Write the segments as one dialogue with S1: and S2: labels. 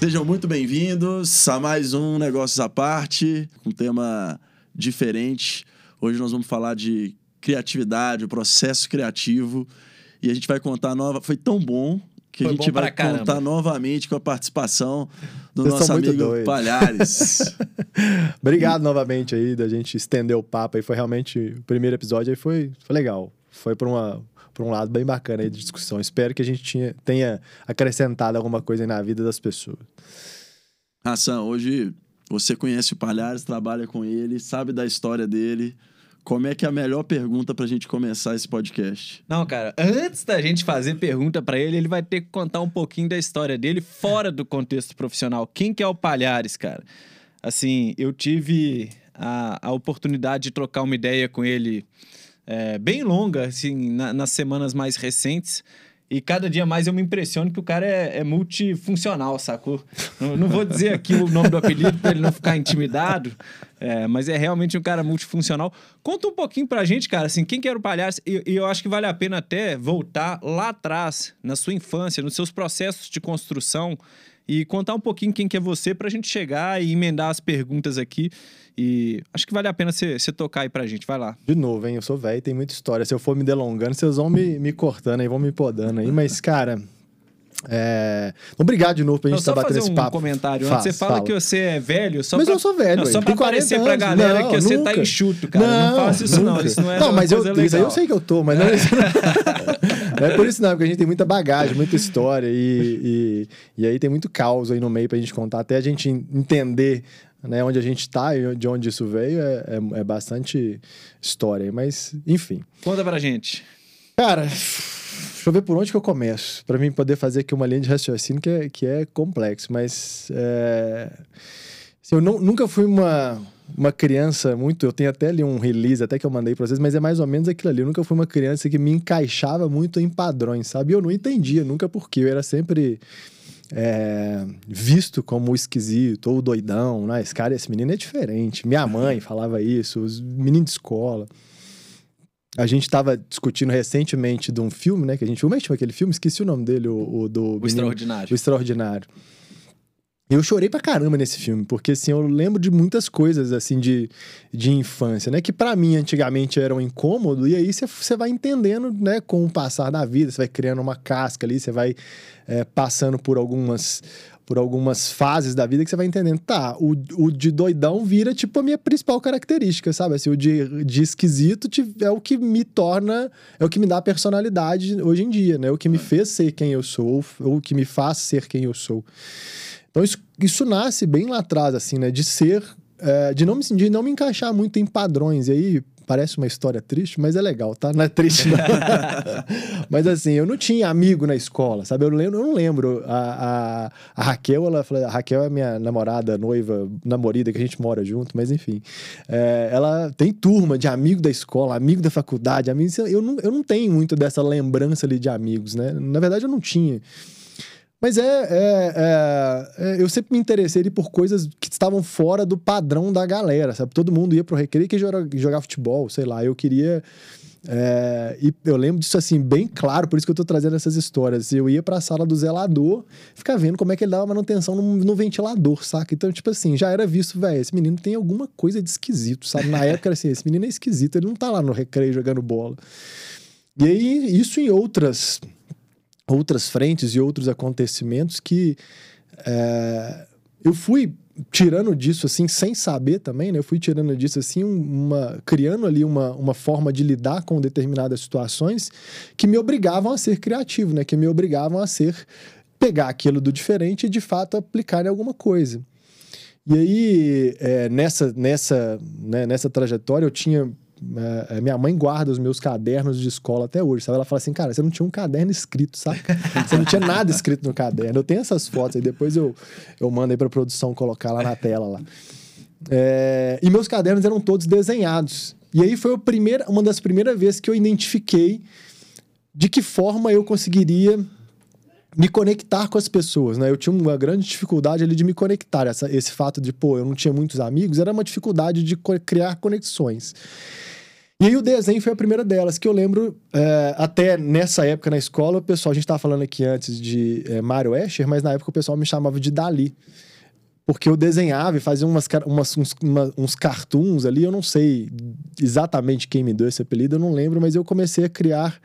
S1: Sejam muito bem-vindos a mais um Negócios à Parte, um tema diferente. Hoje nós vamos falar de criatividade, o processo criativo. E a gente vai contar nova. Foi tão bom que
S2: Foi
S1: a gente vai
S2: caramba.
S1: contar novamente com a participação do
S3: Vocês
S1: nosso amigo
S3: doidos.
S1: Palhares.
S3: Obrigado novamente aí da gente estender o papo aí. Foi realmente o primeiro episódio aí foi, foi legal. Foi por, uma, por um lado bem bacana aí de discussão. Espero que a gente tinha, tenha acrescentado alguma coisa aí na vida das pessoas.
S1: Hassan, hoje você conhece o Palhares, trabalha com ele, sabe da história dele. Como é que é a melhor pergunta pra gente começar esse podcast?
S2: Não, cara, antes da gente fazer pergunta pra ele, ele vai ter que contar um pouquinho da história dele fora do contexto profissional. Quem que é o Palhares, cara? Assim, eu tive a, a oportunidade de trocar uma ideia com ele é, bem longa, assim, na- nas semanas mais recentes. E cada dia mais eu me impressiono que o cara é, é multifuncional, sacou? Não, não vou dizer aqui o nome do apelido pra ele não ficar intimidado, é, mas é realmente um cara multifuncional. Conta um pouquinho pra gente, cara, assim, quem que era o palhaço? E, e eu acho que vale a pena até voltar lá atrás, na sua infância, nos seus processos de construção e contar um pouquinho quem que é você pra gente chegar e emendar as perguntas aqui. E acho que vale a pena você tocar aí pra gente. Vai lá.
S3: De novo, hein? Eu sou velho, tem muita história. Se eu for me delongando, vocês vão me, me cortando aí, vão me podando aí. Mas, cara. É... Obrigado de novo pra
S2: Não,
S3: gente estar batendo
S2: fazer
S3: esse
S2: um
S3: papo.
S2: comentário.
S3: Faz,
S2: você fala,
S3: fala.
S2: que você é velho, só
S3: mas
S2: pra...
S3: eu sou velho,
S2: Não, só pra
S3: Tenho 40
S2: aparecer pra
S3: anos.
S2: galera
S3: Não,
S2: que você tá
S3: nunca.
S2: enxuto, cara. Não, faça isso não,
S3: nunca.
S2: isso não é
S3: Não, mas eu,
S2: coisa
S3: isso aí eu
S2: legal.
S3: sei que eu tô, mas não é, isso não. Não é por isso não, porque a gente tem muita bagagem, muita história e, e, e aí tem muito caos aí no meio pra gente contar, até a gente entender né, onde a gente tá e de onde isso veio é, é, é bastante história, mas enfim.
S2: Conta pra gente.
S3: Cara, deixa eu ver por onde que eu começo, pra mim poder fazer aqui uma linha de raciocínio que é, que é complexo, mas é, assim, eu não- nunca fui uma, uma criança muito, eu tenho até ali um release até que eu mandei pra vocês, mas é mais ou menos aquilo ali, eu nunca fui uma criança que me encaixava muito em padrões, sabe? E eu não entendia nunca porque eu era sempre é, visto como esquisito ou o doidão, né? Esse cara, esse menino é diferente. Minha mãe falava isso, os meninos de escola. A gente estava discutindo recentemente de um filme, né? Que a gente. Como é aquele filme? Esqueci o nome dele, o, o do.
S2: O
S3: menino-
S2: extraordinário.
S3: o Extraordinário. Eu chorei pra caramba nesse filme, porque assim, eu lembro de muitas coisas assim de, de infância, né? Que pra mim antigamente eram incômodo, e aí você- você vai entendendo, né, com o passar da vida, você vai criando uma casca ali, você vai é, passando por algumas por algumas fases da vida que você vai entendendo. Tá, o, o de doidão vira tipo a minha principal característica, sabe? Assim, o de, de esquisito é o que me torna, é o que me dá personalidade hoje em dia, né? É o que me fez ser quem eu sou, ou o que me faz ser quem eu sou. Então isso, isso nasce bem lá atrás, assim, né? De ser, é, de, não me, de não me encaixar muito em padrões. E aí parece uma história triste, mas é legal, tá? Não é triste, não. mas assim, eu não tinha amigo na escola, sabe? Eu, lembro, eu não lembro. A, a, a Raquel, ela falou, a Raquel é minha namorada, noiva, namorada, que a gente mora junto, mas enfim. É, ela tem turma de amigo da escola, amigo da faculdade, amigos. Eu não, eu não tenho muito dessa lembrança ali de amigos, né? Na verdade, eu não tinha. Mas é, é- é- é- Eu sempre me interessei ali por coisas que estavam fora do padrão da galera, sabe? Todo mundo ia pro recreio que jogar, jogar futebol, sei lá. Eu queria. é, e eu lembro disso assim, bem claro, por isso que eu tô trazendo essas histórias. Eu ia pra sala do zelador, ficar vendo como é que ele dava manutenção no, no ventilador, saca? Então, tipo assim, já era visto, velho, esse menino tem alguma coisa de esquisito, sabe? Na época era assim, esse menino é esquisito, ele não tá lá no recreio jogando bola. E aí, isso em outras outras frentes e outros acontecimentos que é, eu fui tirando disso assim sem saber também, né? Eu fui tirando disso assim um- uma criando ali uma, uma forma de lidar com determinadas situações que me obrigavam a ser criativo, né? Que me obrigavam a ser pegar aquilo do diferente e de fato aplicar em alguma coisa. E aí, é, nessa, nessa, né, nessa trajetória, eu tinha. É, minha mãe guarda os meus cadernos de escola até hoje, sabe? Ela fala assim, cara, você não tinha um caderno escrito, sabe? Você não tinha nada escrito no caderno. Eu tenho essas fotos aí, depois eu, eu mando aí pra produção colocar lá na tela lá. É, e meus cadernos eram todos desenhados. E aí foi a primeira, uma das primeiras vezes que eu identifiquei de que forma eu conseguiria me conectar com as pessoas, né? Eu tinha uma grande dificuldade ali de me conectar. Essa, esse fato de, pô, eu não tinha muitos amigos, era uma dificuldade de co- criar conexões. E aí o desenho foi a primeira delas, que eu lembro, é, até nessa época na escola, o pessoal, a gente estava falando aqui antes de é, Mario Escher, mas na época o pessoal me chamava de Dali. Porque eu desenhava e fazia umas, umas uns, uma, uns cartoons ali, eu não sei exatamente quem me deu esse apelido, eu não lembro, mas eu comecei a criar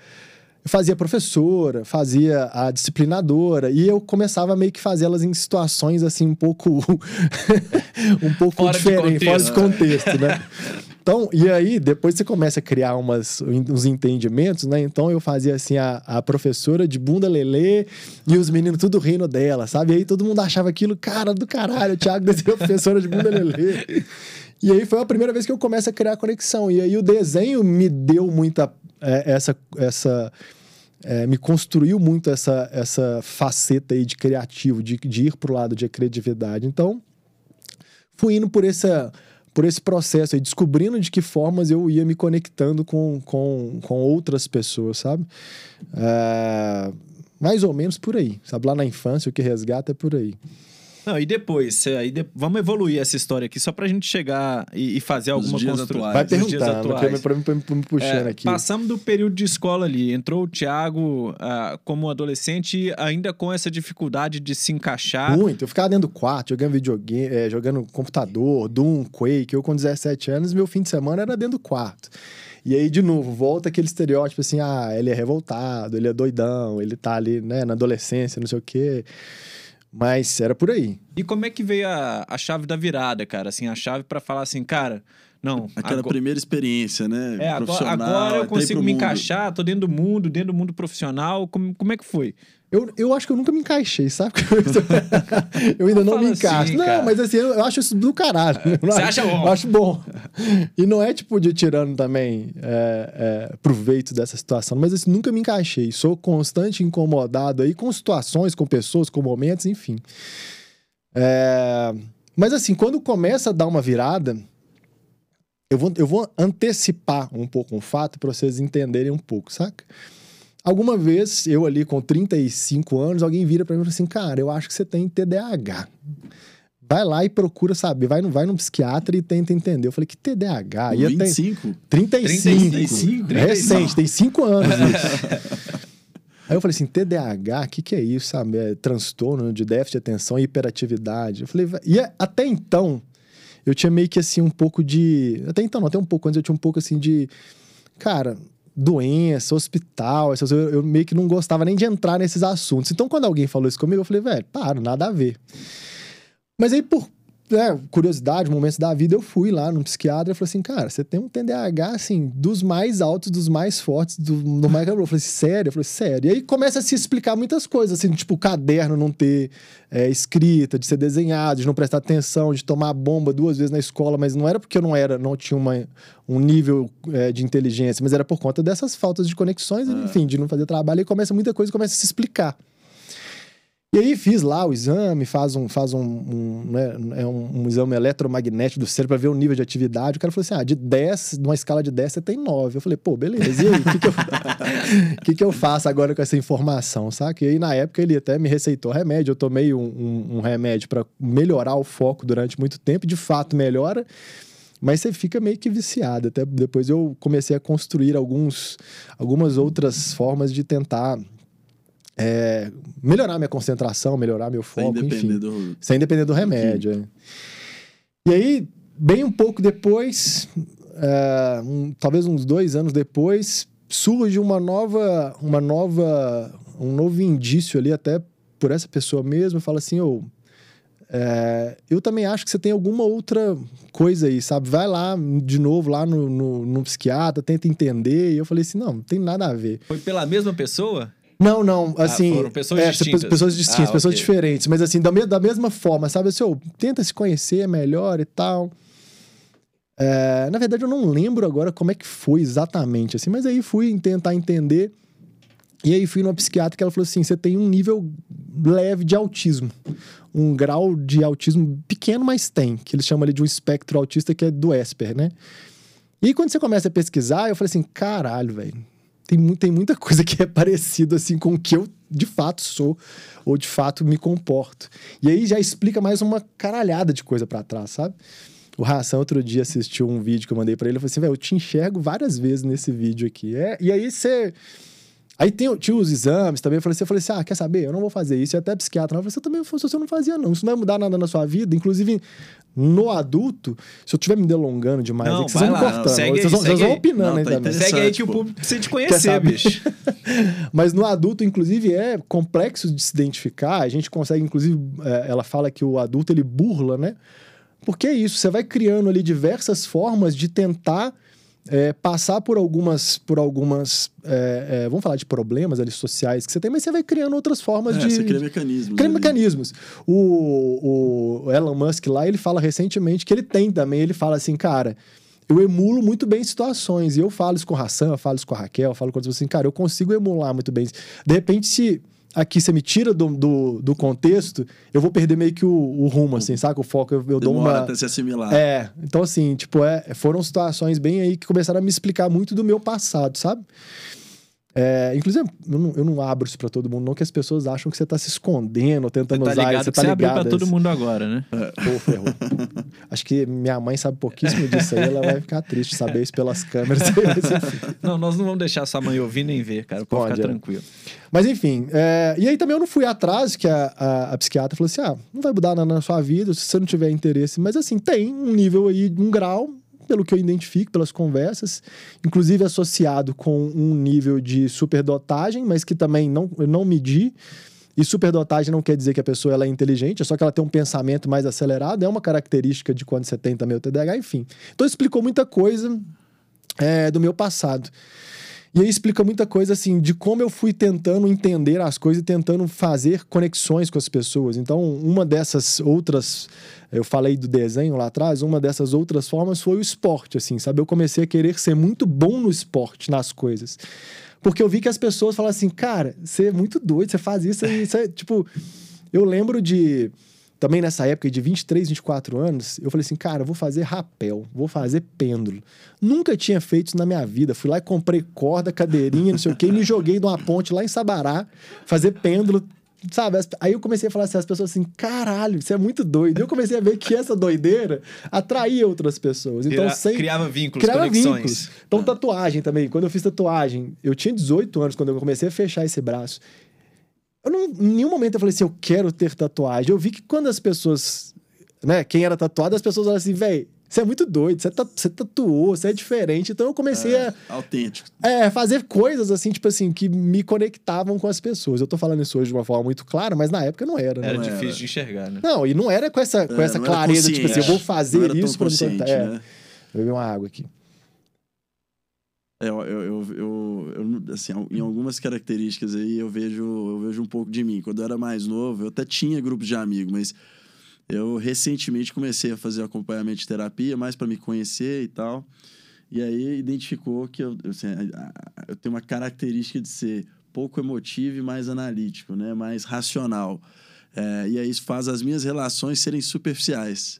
S3: eu fazia professora, fazia a disciplinadora, e eu começava a meio que fazê-las em situações assim um pouco um pouco
S2: Fora de
S3: diferente, fora de
S2: contexto.
S3: contexto, né? Então, e aí, depois você começa a criar umas, uns entendimentos, né? Então eu fazia assim a, a professora de bunda lelê e os meninos tudo rindo dela, sabe? E aí todo mundo achava aquilo, cara do caralho, o Thiago desenhou professora de bunda lelê. E aí foi a primeira vez que eu começo a criar conexão. E aí o desenho me deu muita é, essa essa é, me construiu muito essa, essa faceta aí de criativo, de, de ir para o lado de criatividade. Então, fui indo por essa por esse processo aí, descobrindo de que formas eu ia me conectando com, com, com outras pessoas, sabe? É, mais ou menos por aí, sabe? Lá na infância, o que resgata é por aí.
S2: Não, e depois, aí de... vamos evoluir essa história aqui só pra gente chegar e, e fazer alguma construção.
S3: Vai pra, pra, pra me puxando
S2: é,
S3: aqui.
S2: Passamos do período de escola ali, entrou o Thiago uh, como adolescente, ainda com essa dificuldade de se encaixar.
S3: Muito, eu ficava dentro do quarto, jogando videogame, é, jogando computador, Doom, Quake. Eu com 17 anos, meu fim de semana era dentro do quarto. E aí, de novo, volta aquele estereótipo assim, ah, ele é revoltado, ele é doidão, ele tá ali, né, na adolescência, não sei o quê. Mas era por aí.
S2: E como é que veio a, a chave da virada, cara? Assim, a chave para falar assim, cara, não.
S1: Aquela agora... primeira experiência, né?
S2: É, agora, agora eu consigo me mundo. encaixar, tô dentro do mundo, dentro do mundo profissional. Como, como é que foi?
S3: Eu, eu acho que eu nunca me encaixei, sabe? eu ainda não, não me encaixo. Assim, não, cara. mas assim, eu acho isso do caralho.
S2: Você acha bom?
S3: Eu acho bom. E não é tipo de tirando também é, é, proveito dessa situação, mas assim, nunca me encaixei. Sou constante incomodado aí com situações, com pessoas, com momentos, enfim. É... Mas assim, quando começa a dar uma virada, eu vou, eu vou antecipar um pouco um fato para vocês entenderem um pouco, saca? Alguma vez, eu ali com 35 anos, alguém vira para mim e fala assim: Cara, eu acho que você tem TDAH. Vai lá e procura saber. Vai, vai num psiquiatra e tenta entender. Eu falei: Que TDAH?
S1: E 25?
S3: Tem 35. 35? É recente, tem 5 anos isso. Aí eu falei assim, TDAH, o que, que é isso, sabe? É transtorno de déficit de atenção e hiperatividade. Eu falei, e é, até então, eu tinha meio que assim um pouco de. Até então, não, até um pouco antes eu tinha um pouco assim de. Cara, doença, hospital, essas eu, eu meio que não gostava nem de entrar nesses assuntos. Então, quando alguém falou isso comigo, eu falei, velho, para, nada a ver. Mas aí, por é, curiosidade, momentos da vida, eu fui lá num psiquiatra e falei assim, cara, você tem um TDAH, assim, dos mais altos, dos mais fortes, do, do mais... Eu falei, sério? Eu falei, sério? E aí começa a se explicar muitas coisas, assim, tipo, o caderno não ter é, escrita, de ser desenhado, de não prestar atenção, de tomar bomba duas vezes na escola, mas não era porque eu não era, não tinha uma, um nível é, de inteligência, mas era por conta dessas faltas de conexões, ah. enfim, de não fazer trabalho, e começa muita coisa, começa a se explicar. E aí fiz lá o exame, faz um, faz um, um, né, é um, um exame eletromagnético do cérebro para ver o nível de atividade. O cara falou assim: ah, de 10, numa escala de 10, você tem 9. Eu falei, pô, beleza. E aí, o que, que, eu, que, que eu faço agora com essa informação, saca? E aí, na época, ele até me receitou remédio. Eu tomei um, um, um remédio para melhorar o foco durante muito tempo. De fato, melhora mas você fica meio que viciado. Até depois eu comecei a construir alguns, algumas outras formas de tentar é, melhorar minha concentração, melhorar meu foco, sem enfim. Do... Sem depender do remédio. É. E aí, bem um pouco depois, é, um, talvez uns dois anos depois, surge uma nova, uma nova, um novo indício ali, até por essa pessoa mesmo, fala assim, oh, é, eu também acho que você tem alguma outra coisa aí, sabe? Vai lá de novo, lá no, no, no, psiquiatra, tenta entender. E eu falei assim: não, não tem nada a ver.
S2: Foi pela mesma pessoa?
S3: Não, não,
S2: ah,
S3: assim.
S2: Ah, foram pessoas é, distintas.
S3: Pessoas distintas, ah, pessoas okay. diferentes, mas assim, da, me, da mesma forma, sabe? Assim, oh, tenta se conhecer melhor e tal. É, na verdade, eu não lembro agora como é que foi exatamente, assim, mas aí fui tentar entender. E aí fui numa psiquiatra que ela falou assim: você tem um nível leve de autismo. Um grau de autismo pequeno, mas tem, que eles chamam ali de um espectro autista que é do Esper, né? E quando você começa a pesquisar, eu falei assim: caralho, velho tem, tem muita coisa que é parecido assim com o que eu de fato sou ou de fato me comporto. E aí já explica mais uma caralhada de coisa para trás, sabe? O Ração outro dia assistiu um vídeo que eu mandei pra ele e falou assim: velho, eu te enxergo várias vezes nesse vídeo aqui. É, e aí você. Aí tem, tinha os exames também. Eu falei assim, eu falei assim: ah, quer saber? Eu não vou fazer isso. E até psiquiatra. Eu falei, você também você não fazia, não. Isso não vai mudar nada na sua vida. Inclusive, no adulto, se eu estiver me delongando demais,
S2: Não,
S3: é que vocês vão
S2: lá,
S3: cortando.
S2: segue
S3: vocês
S2: aí,
S3: vão, vocês vão opinando
S1: Não,
S3: aí
S1: tá
S3: também.
S1: interessante.
S2: Segue aí que o público precisa te conhecer, bicho.
S3: Mas no adulto, inclusive, é complexo de se identificar. A gente consegue, inclusive, é, ela fala que o adulto ele burla, né? Porque é isso, você vai criando ali diversas formas de tentar é, passar por algumas, por algumas, é, é, vamos falar de problemas ali sociais que você tem, mas você vai criando outras formas
S1: É,
S3: de
S1: você cria mecanismos.
S3: cria
S1: ali.
S3: mecanismos. O, o Elon Musk lá, ele fala recentemente que ele tem também, ele fala assim, cara, eu emulo muito bem situações. E eu falo isso com a Hassan, eu falo isso com a Raquel, eu falo com outras pessoas assim, cara, eu consigo emular muito bem. De repente, se aqui você me tira do, do, do contexto, eu vou perder meio que o, o rumo, assim, saca? O foco, eu, eu dou uma...
S1: até se assimilar.
S3: É, então assim, tipo, é, foram situações bem aí que começaram a me explicar muito do meu passado, sabe? É, inclusive, eu não, eu não abro isso pra todo mundo, não, que as pessoas acham que você tá se escondendo, tentando
S2: Tá
S3: usar
S2: ligado
S3: isso,
S2: que
S3: você
S2: você
S3: tá
S2: abriu
S3: ligado.
S2: pra todo mundo agora, né?
S3: Pô, ferrou. Acho que minha mãe sabe pouquíssimo disso aí, ela vai ficar triste saber isso pelas câmeras.
S2: Não, nós não vamos deixar sua mãe ouvir nem ver, cara. Pode
S3: Pode,
S2: ficar
S3: é.
S2: tranquilo.
S3: Mas enfim, é, e aí também eu não fui atrás, que a, a, a psiquiatra falou assim: ah, não vai mudar nada na sua vida se você não tiver interesse. Mas assim, tem um nível aí, um grau, pelo que eu identifico, pelas conversas, inclusive associado com um nível de superdotagem, mas que também não, eu não medi. E superdotagem não quer dizer que a pessoa ela é inteligente, é só que ela tem um pensamento mais acelerado, é uma característica de quando você tem também o TDAH, enfim. Então explicou muita coisa é, do meu passado. E aí explica muita coisa assim de como eu fui tentando entender as coisas e tentando fazer conexões com as pessoas. Então, uma dessas outras, eu falei do desenho lá atrás, uma dessas outras formas foi o esporte, assim, sabe? Eu comecei a querer ser muito bom no esporte, nas coisas. Porque eu vi que as pessoas falam assim, cara, você é muito doido, você faz isso você, tipo, eu lembro de também nessa época de 23, 24 anos, eu falei assim, cara, vou fazer rapel, vou fazer pêndulo. Nunca tinha feito isso na minha vida. Fui lá e comprei corda, cadeirinha, não sei o quê, e me joguei numa ponte lá em Sabará, fazer pêndulo. Sabe? Aí eu comecei a falar assim, as pessoas assim, caralho, você é muito doido. E eu comecei a ver que essa doideira atraía outras pessoas. Então,
S2: Criava-
S3: sem,
S2: Criava vínculos,
S3: criava
S2: conexões.
S3: vínculos. Então, tatuagem também. Quando eu fiz tatuagem, eu tinha 18 anos quando eu comecei a fechar esse braço. Eu não, em nenhum momento eu falei assim, eu quero ter tatuagem. Eu vi que quando as pessoas, né, quem era tatuado, as pessoas falavam assim, velho, você é muito doido, você, ta- você tatuou, você é diferente. Então eu comecei a
S1: Autêntico.
S3: é, fazer coisas assim, tipo assim, que me conectavam com as pessoas. Eu tô falando isso hoje de uma forma muito clara, mas na época não era, né?
S2: Era
S1: Não
S2: difícil
S1: era.
S2: de enxergar, né?
S3: Não, e não era com essa, com
S1: É,
S3: essa clareza, tipo assim, eu vou fazer isso pra me contar. É,
S1: né?
S3: eu bebi uma água aqui.
S1: É, eu, eu, eu, eu- assim, em algumas características aí eu vejo, eu vejo um pouco de mim. Quando eu era mais novo, eu até tinha grupos de amigos, mas eu recentemente comecei a fazer acompanhamento de terapia, mais para me conhecer e tal. E aí identificou que eu, assim, eu tenho uma característica de ser pouco emotivo e mais analítico, né? mais racional. É, e aí isso faz as minhas relações serem superficiais.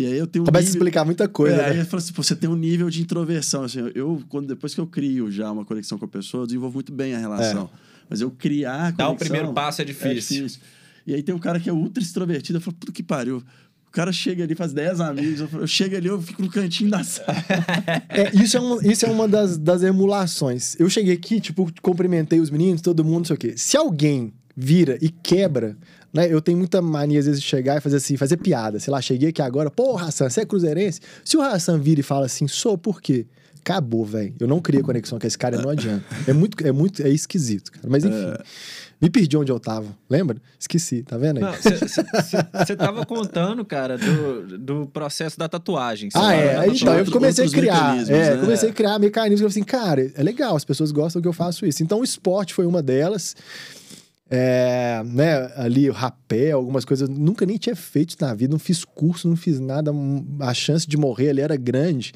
S1: E aí eu tenho um
S3: Começa a
S1: nível-
S3: explicar muita coisa,
S1: é,
S3: né?
S1: Aí eu falo assim, pô, você tem um nível de introversão. Assim, eu, quando, depois que eu crio já uma conexão com a pessoa, eu desenvolvo muito bem a relação. Mas eu criar a
S2: Dar o primeiro passo é
S1: é
S2: difícil.
S1: difícil. E aí tem um cara que é ultra extrovertido, eu falo, puta que pariu. O cara chega ali, faz 10 amigos, eu, falo, eu chego ali, eu fico no cantinho da sala.
S3: É, isso é uma, isso é uma das, das emulações. Eu cheguei aqui, tipo, cumprimentei os meninos, todo mundo, não sei o quê. Se alguém vira e quebra, né? Eu tenho muita mania, às vezes, de chegar e fazer assim, fazer piada. Sei lá, cheguei aqui agora, pô, Hassan, você é cruzeirense? Se o Hassan vira e fala assim, sou, por quê? Acabou, velho. Eu não criei conexão com esse cara, não adianta. É muito, é muito, é esquisito, cara. Mas enfim. Me perdi onde eu tava, lembra? Esqueci, tá vendo aí?
S2: Você tava contando, cara, do, do processo da tatuagem.
S3: Ah, é. Aí, Então, eu comecei a criar. É,
S1: né?
S3: comecei a criar mecanismos. Eu falei assim, cara, é legal, as pessoas gostam que eu faço isso. Então, o esporte foi uma delas. É, né, ali, o rapé, algumas coisas. Nunca nem tinha feito na vida, não fiz curso, não fiz nada. A chance de morrer ali era grande.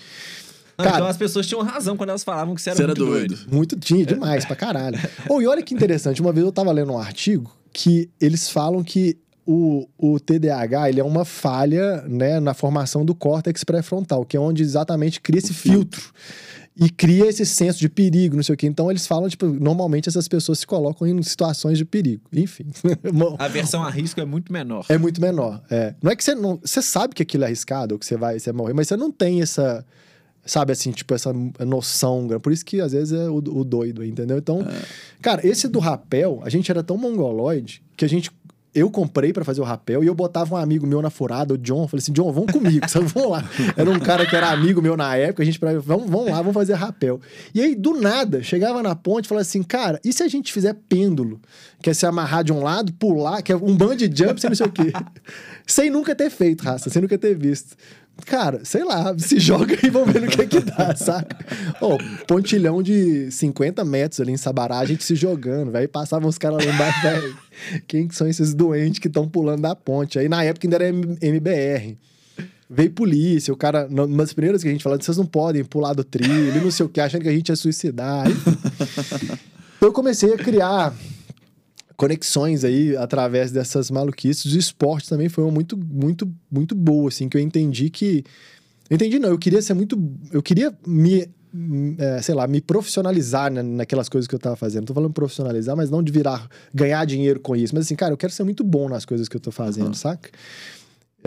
S2: Não,
S3: Cara-
S2: então as pessoas tinham razão quando elas falavam que você era
S1: Você era
S2: muito
S1: doido.
S2: doido.
S3: Muito tinha, demais, pra caralho. Oh, e olha que interessante, uma vez eu tava lendo um artigo que eles falam que o, o TDAH ele é uma falha né, na formação do córtex pré-frontal, que é onde exatamente cria esse filtro. E cria esse senso de perigo, não sei o quê. Então eles falam, tipo, normalmente essas pessoas se colocam em situações de perigo. Enfim.
S2: A versão a risco é muito menor.
S3: É muito menor. É. Não é que você não. Você sabe que aquilo é arriscado, ou que você vai, você vai morrer, mas você não tem essa. Sabe assim, tipo, essa noção. Por isso que às vezes é o, o doido, entendeu? Então, é. cara, esse do rapel, a gente era tão mongoloide que a gente eu comprei para fazer o rapel e eu botava um amigo meu na furada, o John. Falei assim: John, vamos comigo? Vamos lá. Era um cara que era amigo meu na época, a gente, vamos, vamos lá, vamos fazer rapel. E aí, do nada, chegava na ponte e falava assim: cara, e se a gente fizer pêndulo? Que é se amarrar de um lado, pular, que é um band jump, sem não sei o quê. sem nunca ter feito, raça, sem nunca ter visto. Cara, sei lá, se joga e vamos ver no que é que dá, saca? oh, pontilhão de 50 metros ali em Sabará, a gente se jogando, velho. Passavam os caras lá embaixo, velho. Quem são esses doentes que estão pulando da ponte? Aí na época ainda era MBR. Veio polícia, o cara, das primeiras que a gente falou, vocês não podem pular do trilho, não sei o que, achando que a gente ia suicidar. então eu comecei a criar conexões aí através dessas maluquices. O esporte também foi uma muito, muito, muito boa, assim, que eu entendi que. Eu entendi, não, eu queria ser muito. Eu queria me. É, sei lá, me profissionalizar né, naquelas coisas que eu tava fazendo. Não tô falando profissionalizar, mas não de virar, ganhar dinheiro com isso. Mas assim, cara, eu quero ser muito bom nas coisas que eu tô fazendo, uhum. saca?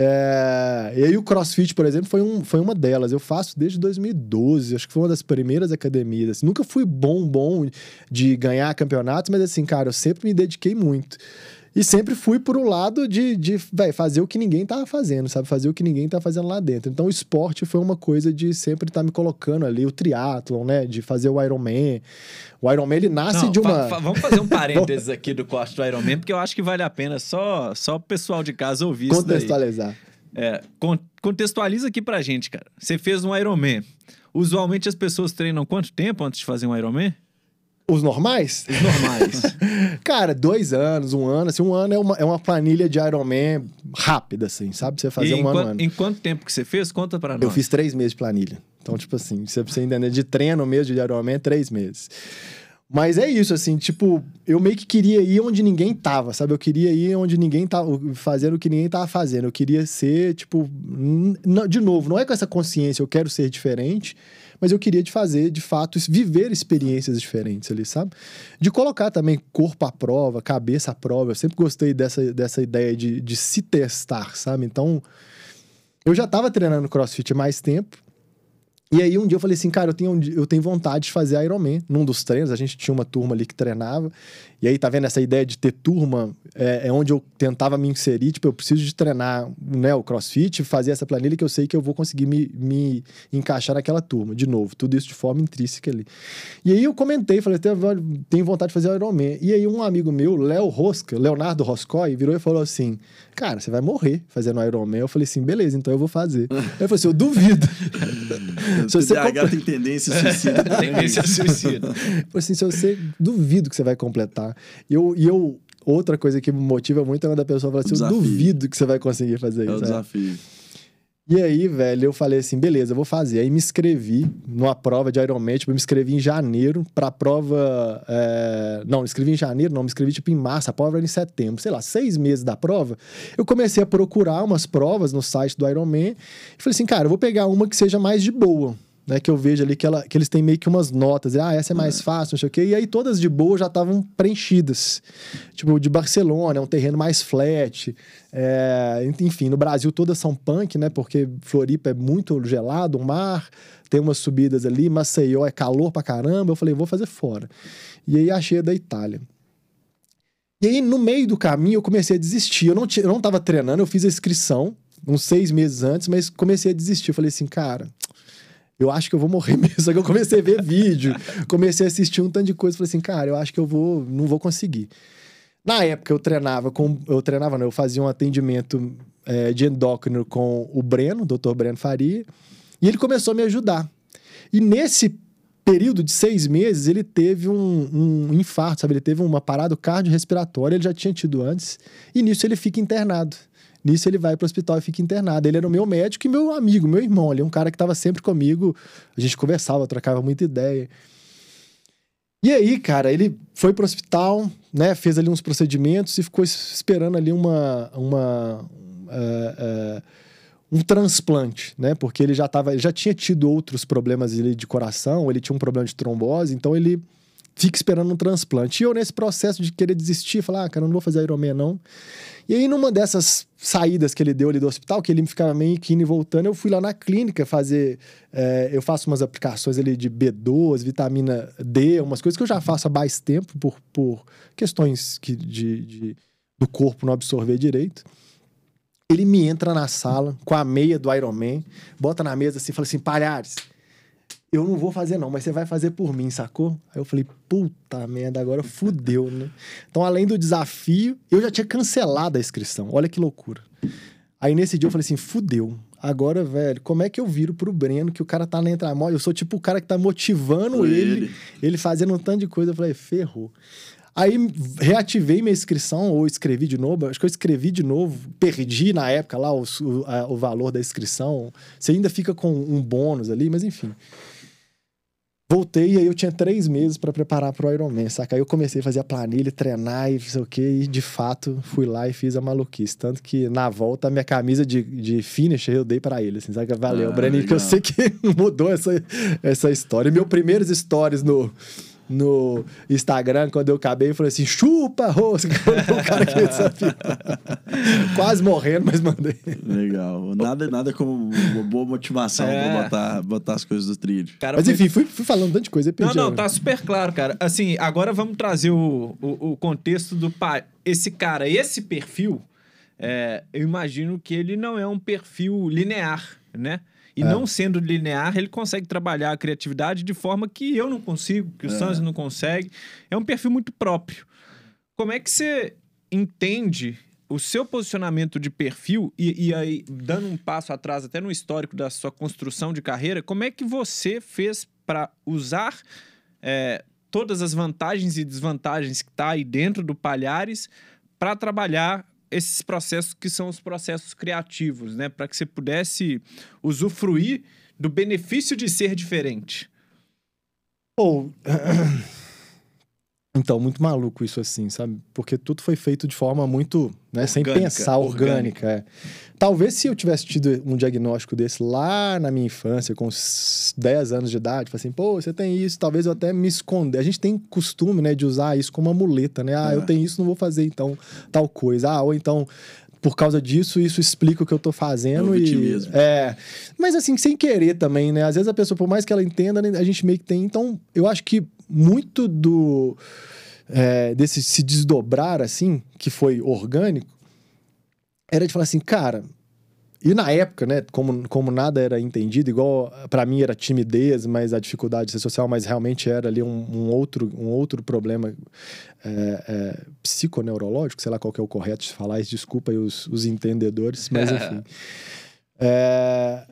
S3: É, e aí o CrossFit, por exemplo, foi, um, foi uma delas. Eu faço desde 2012, acho que foi uma das primeiras academias. Assim, nunca fui bom, bom de ganhar campeonatos, mas assim, cara, eu sempre me dediquei muito. E sempre fui por o um lado de, de véio, fazer o que ninguém tava fazendo, sabe? Fazer o que ninguém tá fazendo lá dentro. Então o esporte foi uma coisa de sempre estar tá me colocando ali, o triatlon, né? De fazer o Ironman. O Ironman, ele nasce Não, de uma...
S2: Fa, fa, vamos fazer um parênteses aqui do corte do Ironman, porque eu acho que vale a pena só, só o pessoal de casa ouvir
S3: Contextualizar.
S2: É, con contextualiza aqui pra gente, cara. Você fez um Ironman. Usualmente as pessoas treinam quanto tempo antes de fazer um Ironman?
S3: Os normais?
S2: Os normais.
S3: Cara, dois anos, um ano. Assim, um ano é uma, é uma planilha de Ironman rápida, assim, sabe? Você fazer
S2: e
S3: um ano,
S2: ano. Em quanto tempo que você fez? Conta pra nós.
S3: Eu fiz três meses de planilha. Então, tipo assim, você precisa entender, de treino mesmo de Ironman, três meses. Mas é isso, assim, tipo, eu meio que queria ir onde ninguém tava, sabe? Eu queria ir onde ninguém tava fazendo o que ninguém tava fazendo. Eu queria ser, tipo, de novo, não é com essa consciência, eu quero ser diferente, mas eu queria de fazer, de fato, viver experiências diferentes ali, sabe? De colocar também corpo à prova, cabeça à prova. Eu sempre gostei dessa, dessa ideia de, de se testar, sabe? Então, eu já estava treinando crossfit há mais tempo, e aí um dia eu falei assim, cara, eu tenho, eu tenho vontade de fazer Ironman. Num dos treinos, a gente tinha uma turma ali que treinava. E aí, tá vendo essa ideia de ter turma? É, é, onde eu tentava me inserir. Tipo, eu preciso de treinar né, o crossfit, fazer essa planilha que eu sei que eu vou conseguir me, me encaixar naquela turma. De novo, tudo isso de forma intrínseca ali. E aí eu comentei, falei, tenho vontade de fazer Ironman. E aí um amigo meu, Léo Rosca, Leonardo Roscoe, virou e falou assim, cara, você vai morrer fazendo Ironman. Eu falei assim, beleza, então eu vou fazer. Ele falou assim, eu duvido.
S1: se você TDAH tem tendência suicida.
S2: tendência suicida.
S3: Eu falei assim, se você duvido que você vai completar. E eu, e eu outra coisa que me motiva muito é quando a pessoa fala assim: eu duvido que você vai conseguir fazer
S1: isso.
S3: É
S1: o desafio.
S3: E aí, velho, eu falei assim, beleza, vou fazer. Aí me inscrevi numa prova de Ironman, tipo, eu me inscrevi em janeiro pra prova... É... Não, me inscrevi em janeiro, não, me inscrevi tipo em março, a prova era em setembro. Sei lá, seis meses da prova, eu comecei a procurar umas provas no site do Ironman e falei assim, cara, eu vou pegar uma que seja mais de boa né, que eu vejo ali que, ela, que eles têm meio que umas notas. Ah, essa é mais é. fácil, não sei o quê. E aí todas de boa já estavam preenchidas. Tipo, de Barcelona, é um terreno mais flat. É, enfim, no Brasil todas são punk, né? Porque Floripa é muito gelado, o mar tem umas subidas ali, Maceió é calor pra caramba. Eu falei, vou fazer fora. E aí achei a da Itália. E aí, no meio do caminho, eu comecei a desistir. Eu não, eu não tava treinando, eu fiz a inscrição uns seis meses antes, mas comecei a desistir. Eu falei assim, cara, eu acho que eu vou morrer mesmo. Só que eu comecei a ver vídeo, comecei a assistir um tanto de coisa. Falei assim, cara, eu acho que eu vou, não vou conseguir. Na época eu treinava com. Eu treinava, não, eu fazia um atendimento é, de endócrino com o Breno, o doutor Breno Faria, e ele começou a me ajudar. E nesse período de seis meses, ele teve um, um infarto, sabe? Ele teve uma parada cardiorrespiratória, ele já tinha tido antes, e nisso ele fica internado. Nisso ele vai para o hospital e fica internado. Ele era o meu médico e meu amigo, meu irmão ali, um cara que estava sempre comigo. A gente conversava, trocava muita ideia. E aí, cara, ele foi pro hospital, né? Fez ali uns procedimentos e ficou esperando ali uma. uma uh, uh, um transplante, né? Porque ele já tava, ele já tinha tido outros problemas ali de coração, ele tinha um problema de trombose, então ele fica esperando um transplante. E eu, nesse processo de querer desistir, falar, ah, cara, não vou fazer Ironman, não. E aí, numa dessas saídas que ele deu ali do hospital, que ele ficava meio que indo e voltando, eu fui lá na clínica fazer. É, eu faço umas aplicações ali de B12, vitamina D, umas coisas que eu já faço há mais tempo por, por questões que, de, de do corpo não absorver direito. Ele me entra na sala com a meia do Iron Man, bota na mesa assim e fala assim: Palhares, eu não vou fazer não, mas você vai fazer por mim, sacou? Aí eu falei, puta merda, agora fudeu, né? Então, além do desafio, eu já tinha cancelado a inscrição. Olha que loucura. Aí nesse dia eu falei assim, fudeu. Agora, velho, como é que eu viro pro Breno que o cara tá na entramóvel? Eu sou tipo o cara que tá motivando ele, ele, ele fazendo um tanto de coisa. Eu falei, ferrou. Aí reativei minha inscrição, ou escrevi de novo. Acho que eu escrevi de novo, perdi na época lá o, o, a, o valor da inscrição. Você ainda fica com um bônus ali, mas enfim. Voltei e aí eu tinha três meses para preparar pro Ironman, saca? Aí eu comecei a fazer a planilha, treinar e não sei o quê, e de fato fui lá e fiz a maluquice. Tanto que na volta a minha camisa de, de finisher eu dei para ele, assim, saca? Valeu, ah, Breninho, que eu sei que mudou essa, essa história. Meu primeiros stories no, no Instagram quando eu acabei. Eu falei assim: chupa, rosca. o cara que. Quase morrendo, mas mandei.
S1: Legal. Nada, nada como uma boa motivação é. pra botar, botar as coisas do trilho.
S3: Cara, mas enfim, fui, fui falando tanto de coisa.
S2: Não, não, tá super claro, cara. Assim, agora vamos trazer o, o, o contexto do pai. Esse cara, esse perfil, é, eu imagino que ele não é um perfil linear, né? E é. não sendo linear, ele consegue trabalhar a criatividade de forma que eu não consigo, que o é. Sanz não consegue. É um perfil muito próprio. Como é que você entende o seu posicionamento de perfil e, e, aí, dando um passo atrás, até no histórico da sua construção de carreira, como é que você fez para usar é, todas as vantagens e desvantagens que está aí dentro do Palhares para trabalhar esses processos que são os processos criativos, né? Para que você pudesse usufruir do benefício de ser diferente.
S3: Ou. Então, muito maluco isso assim, sabe? Porque tudo foi feito de forma muito, né, orgânica, sem pensar, orgânica. orgânica. É. Talvez se eu tivesse tido um diagnóstico desse lá na minha infância, com 10 anos de idade, assim, pô, você tem isso, talvez eu até me esconder. A gente tem costume, né, de usar isso como uma muleta, né? Ah, é. eu tenho isso, não vou fazer então tal coisa. Ah, ou então por causa disso, isso explica o que eu tô fazendo. É e, é. Mas assim, sem querer também, né? Às vezes a pessoa, por mais que ela entenda, a gente meio que tem. Então, eu acho que muito do é, desse se desdobrar assim, que foi orgânico, era de falar assim, cara. E na época, né, como, como nada era entendido, igual para mim era timidez, mas a dificuldade de ser social, mas realmente era ali um, um outro, um outro problema é, é, psiconeurológico, sei lá qual é o correto de falar, desculpa aí os, os entendedores, mas enfim. é,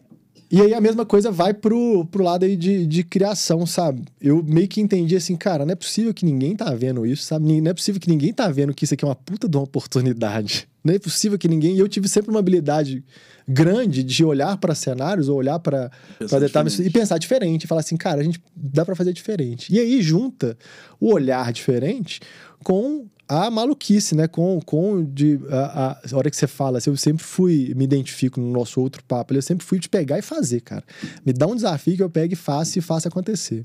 S3: e aí a mesma coisa vai pro, pro lado aí de, de criação, sabe? Eu meio que entendi assim, cara, não é possível que ninguém tá vendo isso, sabe? Não é possível que ninguém tá vendo que isso aqui é uma puta de uma oportunidade. Não é possível que ninguém. E eu tive sempre uma habilidade grande de olhar para cenários ou olhar para detalhes e pensar diferente, falar assim, cara, a gente dá para fazer diferente. E aí junta o olhar diferente com a maluquice, né? Com, com de, a, a, hora que você fala, assim, eu sempre fui, me identifico no nosso outro papo, eu sempre fui de pegar e fazer, cara. Me dá um desafio que eu pegue e faça e faça acontecer.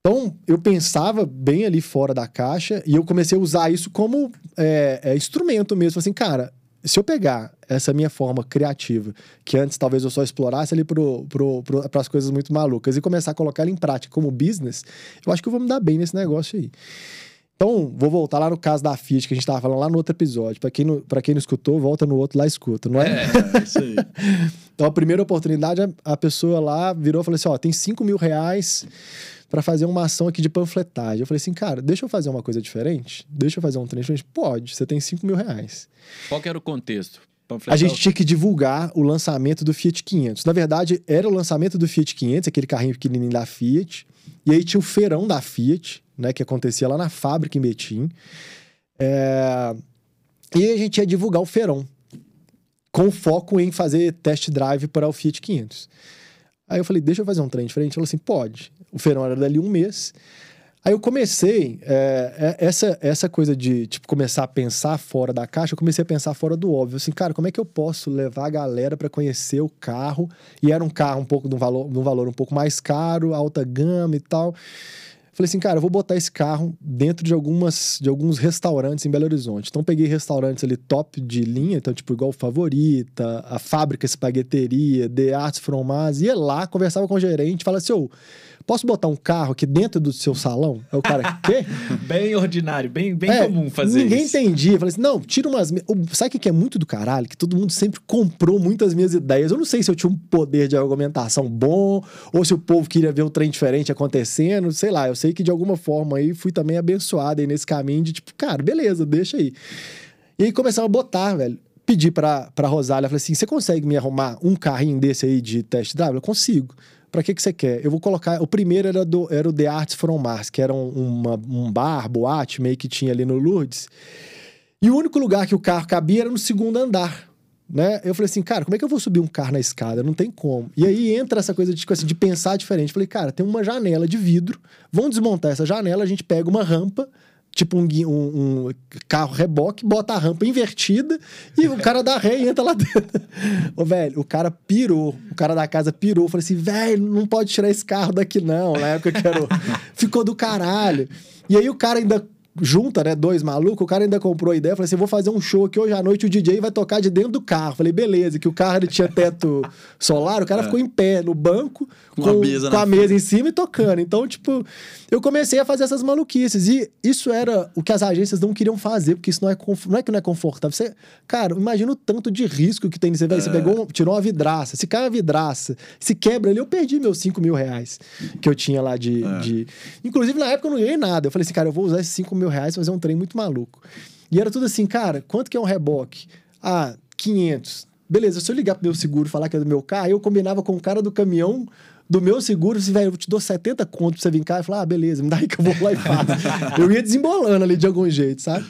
S3: Então, eu pensava bem ali fora da caixa e eu comecei a usar isso como é, é, instrumento mesmo. Assim, cara, se eu pegar essa minha forma criativa, que antes talvez eu só explorasse ali para as coisas muito malucas, e começar a colocar ela em prática como business, eu acho que eu vou me dar bem nesse negócio aí. Então, vou voltar lá no caso da Fiat, que a gente estava falando lá no outro episódio. Para quem, não, quem não escutou, volta no outro lá e escuta, não é?
S1: É, é isso aí.
S3: então, a primeira oportunidade, a pessoa lá virou e falou assim: ó, tem 5 mil reais para fazer uma ação aqui de panfletagem. Eu falei assim, cara, deixa eu fazer uma coisa diferente? Deixa eu fazer um trem diferente? Pode, você tem 5 mil reais.
S2: Qual que era o contexto?
S3: a gente tinha que divulgar o lançamento do Fiat 500. Na verdade, era o lançamento do Fiat 500, aquele carrinho pequenininho da Fiat. E aí tinha o feirão da Fiat, né, que acontecia lá na fábrica em Betim. É... E a gente ia divulgar o feirão, com foco em fazer test drive para o Fiat 500. Aí eu falei, deixa eu fazer um trem diferente. Falou assim, pode. O feirão era dali um mês. Aí eu comecei, é, essa, essa coisa de, tipo, começar a pensar fora da caixa, eu comecei a pensar fora do óbvio. Assim, cara, como é que eu posso levar a galera para conhecer o carro? E era um carro um pouco de um valor, de um valor um pouco mais caro, alta gama e tal. Falei assim, cara, eu vou botar esse carro dentro de algumas de alguns restaurantes em Belo Horizonte. Então peguei restaurantes ali top de linha, então tipo igual Favorita, a Fábrica Espagueteria, The Arts Fromage, ia lá, conversava com o gerente, falava assim, ô, oh, posso botar um carro aqui dentro do seu salão? Aí o cara, quê?
S2: bem ordinário, bem, bem é, comum fazer
S3: ninguém
S2: isso.
S3: Ninguém entendia. Falei assim, não, tira umas... Sabe o que é muito do caralho? Que todo mundo sempre comprou muitas minhas ideias. Eu não sei se eu tinha um poder de argumentação bom, ou se o povo queria ver um trem diferente acontecendo, sei lá. Eu sei que de alguma forma aí fui também abençoado aí nesse caminho de tipo, cara, beleza, deixa aí. E aí começaram a botar, velho pedi pra, pra Rosália, falei assim, você consegue me arrumar um carrinho desse aí de test drive? Eu consigo. Para que, que você quer? Eu vou colocar. O primeiro era, do, era o The Arts from Mars, que era um, uma, um bar, boate, meio que tinha ali no Lourdes. E o único lugar que o carro cabia era no segundo andar. Né? Eu falei assim, cara, como é que eu vou subir um carro na escada? Não tem como. E aí entra essa coisa de, tipo assim, de pensar diferente. Falei, cara, tem uma janela de vidro, vamos desmontar essa janela, a gente pega uma rampa, tipo um, um, um, carro reboque, bota a rampa invertida e o cara dá ré e entra lá dentro. Ô, velho, o cara pirou. O cara da casa pirou. Falei assim, velho, não pode tirar esse carro daqui não. Na época que era. Ficou do caralho. E aí o cara ainda junta, né? Dois malucos, o cara ainda comprou a ideia. Falei assim: vou fazer um show aqui hoje à noite, o DJ vai tocar de dentro do carro. Falei, beleza, que o carro ele tinha teto solar, o cara é. ficou em pé no banco, com, com, a, mesa, com a mesa em cima e tocando. Então, tipo, eu comecei a fazer essas maluquices. E isso era o que as agências não queriam fazer, porque isso não é, não é que não é confortável. Você, cara, imagina o tanto de risco que tem. Você, é. você pegou, tirou uma vidraça, se cai a vidraça, se quebra ali, eu perdi meus 5 mil reais que eu tinha lá de, é. de. Inclusive, na época eu não ganhei nada. Eu falei assim, cara, eu vou usar esses 5 mil reais fazer um trem muito maluco. E era tudo assim, cara, quanto que é um reboque? Ah, 500. Beleza, se eu ligar pro meu seguro falar que é do meu carro, eu combinava com o cara do caminhão do meu seguro, assim, velho, eu te dou 70 conto pra você vir cá e falar, ah, beleza, me dá aí que eu vou lá e faço. eu ia desembolando ali de algum jeito, sabe?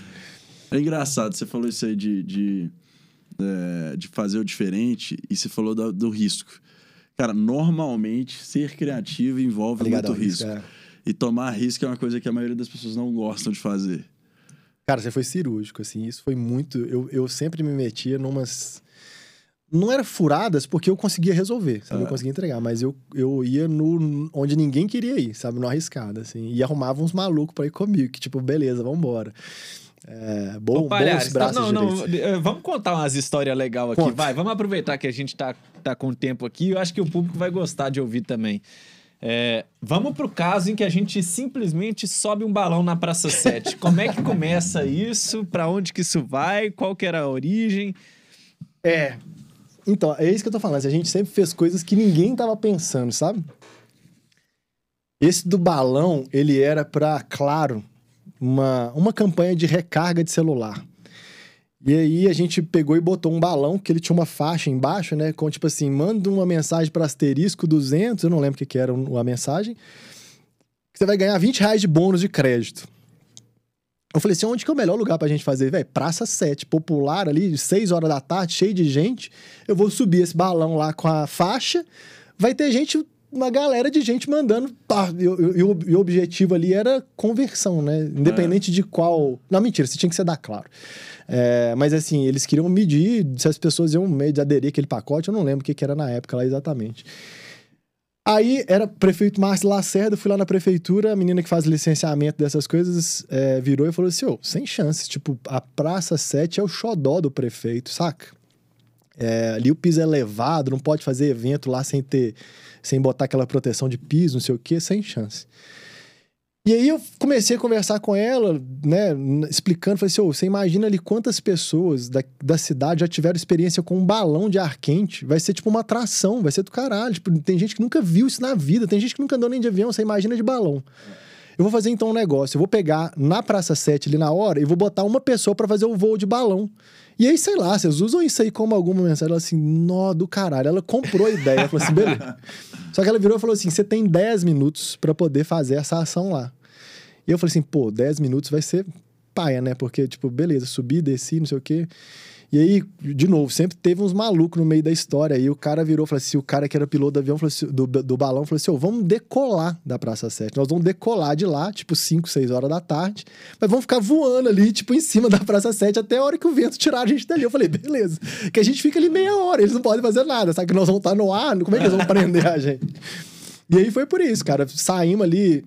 S1: É engraçado, você falou isso aí de, de, é, de fazer o diferente e você falou do, do risco. Cara, normalmente ser criativo envolve Ligado muito risco. risco. É. E tomar risco é uma coisa que a maioria das pessoas não gostam de fazer.
S3: Cara, você foi cirúrgico, assim. Isso foi muito. Eu, eu sempre me metia numas. Não era furadas porque eu conseguia resolver, sabe? É. Eu conseguia entregar, mas eu, eu ia no onde ninguém queria ir, sabe? No arriscado, assim. E arrumava uns malucos pra ir comigo, que tipo, beleza, vambora. É, bom, Ô, bons braços
S2: não, não, eh, vamos contar umas histórias legais aqui, Conta. vai. Vamos aproveitar que a gente tá, tá com tempo aqui. Eu acho que o público vai gostar de ouvir também. É, vamos pro caso em que a gente simplesmente sobe um balão na Praça 7. Como é que começa isso? Para onde que isso vai? Qual que era a origem?
S3: É. Então, é isso que eu tô falando. A gente sempre fez coisas que ninguém tava pensando, sabe? Esse do balão, ele era para, claro, uma, uma campanha de recarga de celular. E aí a gente pegou e botou um balão, que ele tinha uma faixa embaixo, né? Com tipo assim, manda uma mensagem para asterisco 200, eu não lembro o que, que era a mensagem, que você vai ganhar 20 reais de bônus de crédito. Eu falei assim, onde que é o melhor lugar pra gente fazer? Velho, Praça 7, popular ali, 6 horas da tarde, cheio de gente. Eu vou subir esse balão lá com a faixa, vai ter gente uma galera de gente mandando. Pá, e, e, e, o objetivo ali era conversão, né? Independente é. de qual. Não, mentira, você tinha que ser dar claro. É, mas assim, eles queriam medir se as pessoas iam meio de aderir aquele pacote, eu não lembro o que, que era na época lá exatamente. Aí era prefeito Márcio Lacerda, fui lá na prefeitura, a menina que faz licenciamento dessas coisas é, virou e falou assim: ô, sem chance, tipo, a Praça 7 é o xodó do prefeito, saca? É, ali o piso é elevado, não pode fazer evento lá sem ter, sem botar aquela proteção de piso, não sei o quê, sem chance. E aí eu comecei a conversar com ela, né, explicando, falei assim, oh, você imagina ali quantas pessoas da, da cidade já tiveram experiência com um balão de ar quente, vai ser tipo uma atração, vai ser do caralho, tipo, tem gente que nunca viu isso na vida, tem gente que nunca andou nem de avião, você imagina de balão. Eu vou fazer então um negócio, eu vou pegar na Praça 7 ali na hora e vou botar uma pessoa para fazer o voo de balão. E aí, sei lá, vocês usam isso aí como alguma mensagem, ela assim, nó do caralho. Ela comprou a ideia, falou assim, beleza. Só que ela virou e falou assim: você tem 10 minutos para poder fazer essa ação lá. E eu falei assim, pô, 10 minutos vai ser paia, né? Porque, tipo, beleza, subi, desci, não sei o quê. E aí, de novo, sempre teve uns malucos no meio da história. Aí o cara virou, falou assim: o cara que era piloto do avião, falou assim, do, do balão, falou assim: oh, vamos decolar da Praça 7. Nós vamos decolar de lá, tipo 5, 6 horas da tarde, mas vamos ficar voando ali, tipo, em cima da Praça 7 até a hora que o vento tirar a gente dali. Eu falei, beleza. Que a gente fica ali meia hora, eles não podem fazer nada, sabe? Que nós vamos estar no ar, como é que eles vão prender a gente? E aí foi por isso, cara. Saímos ali,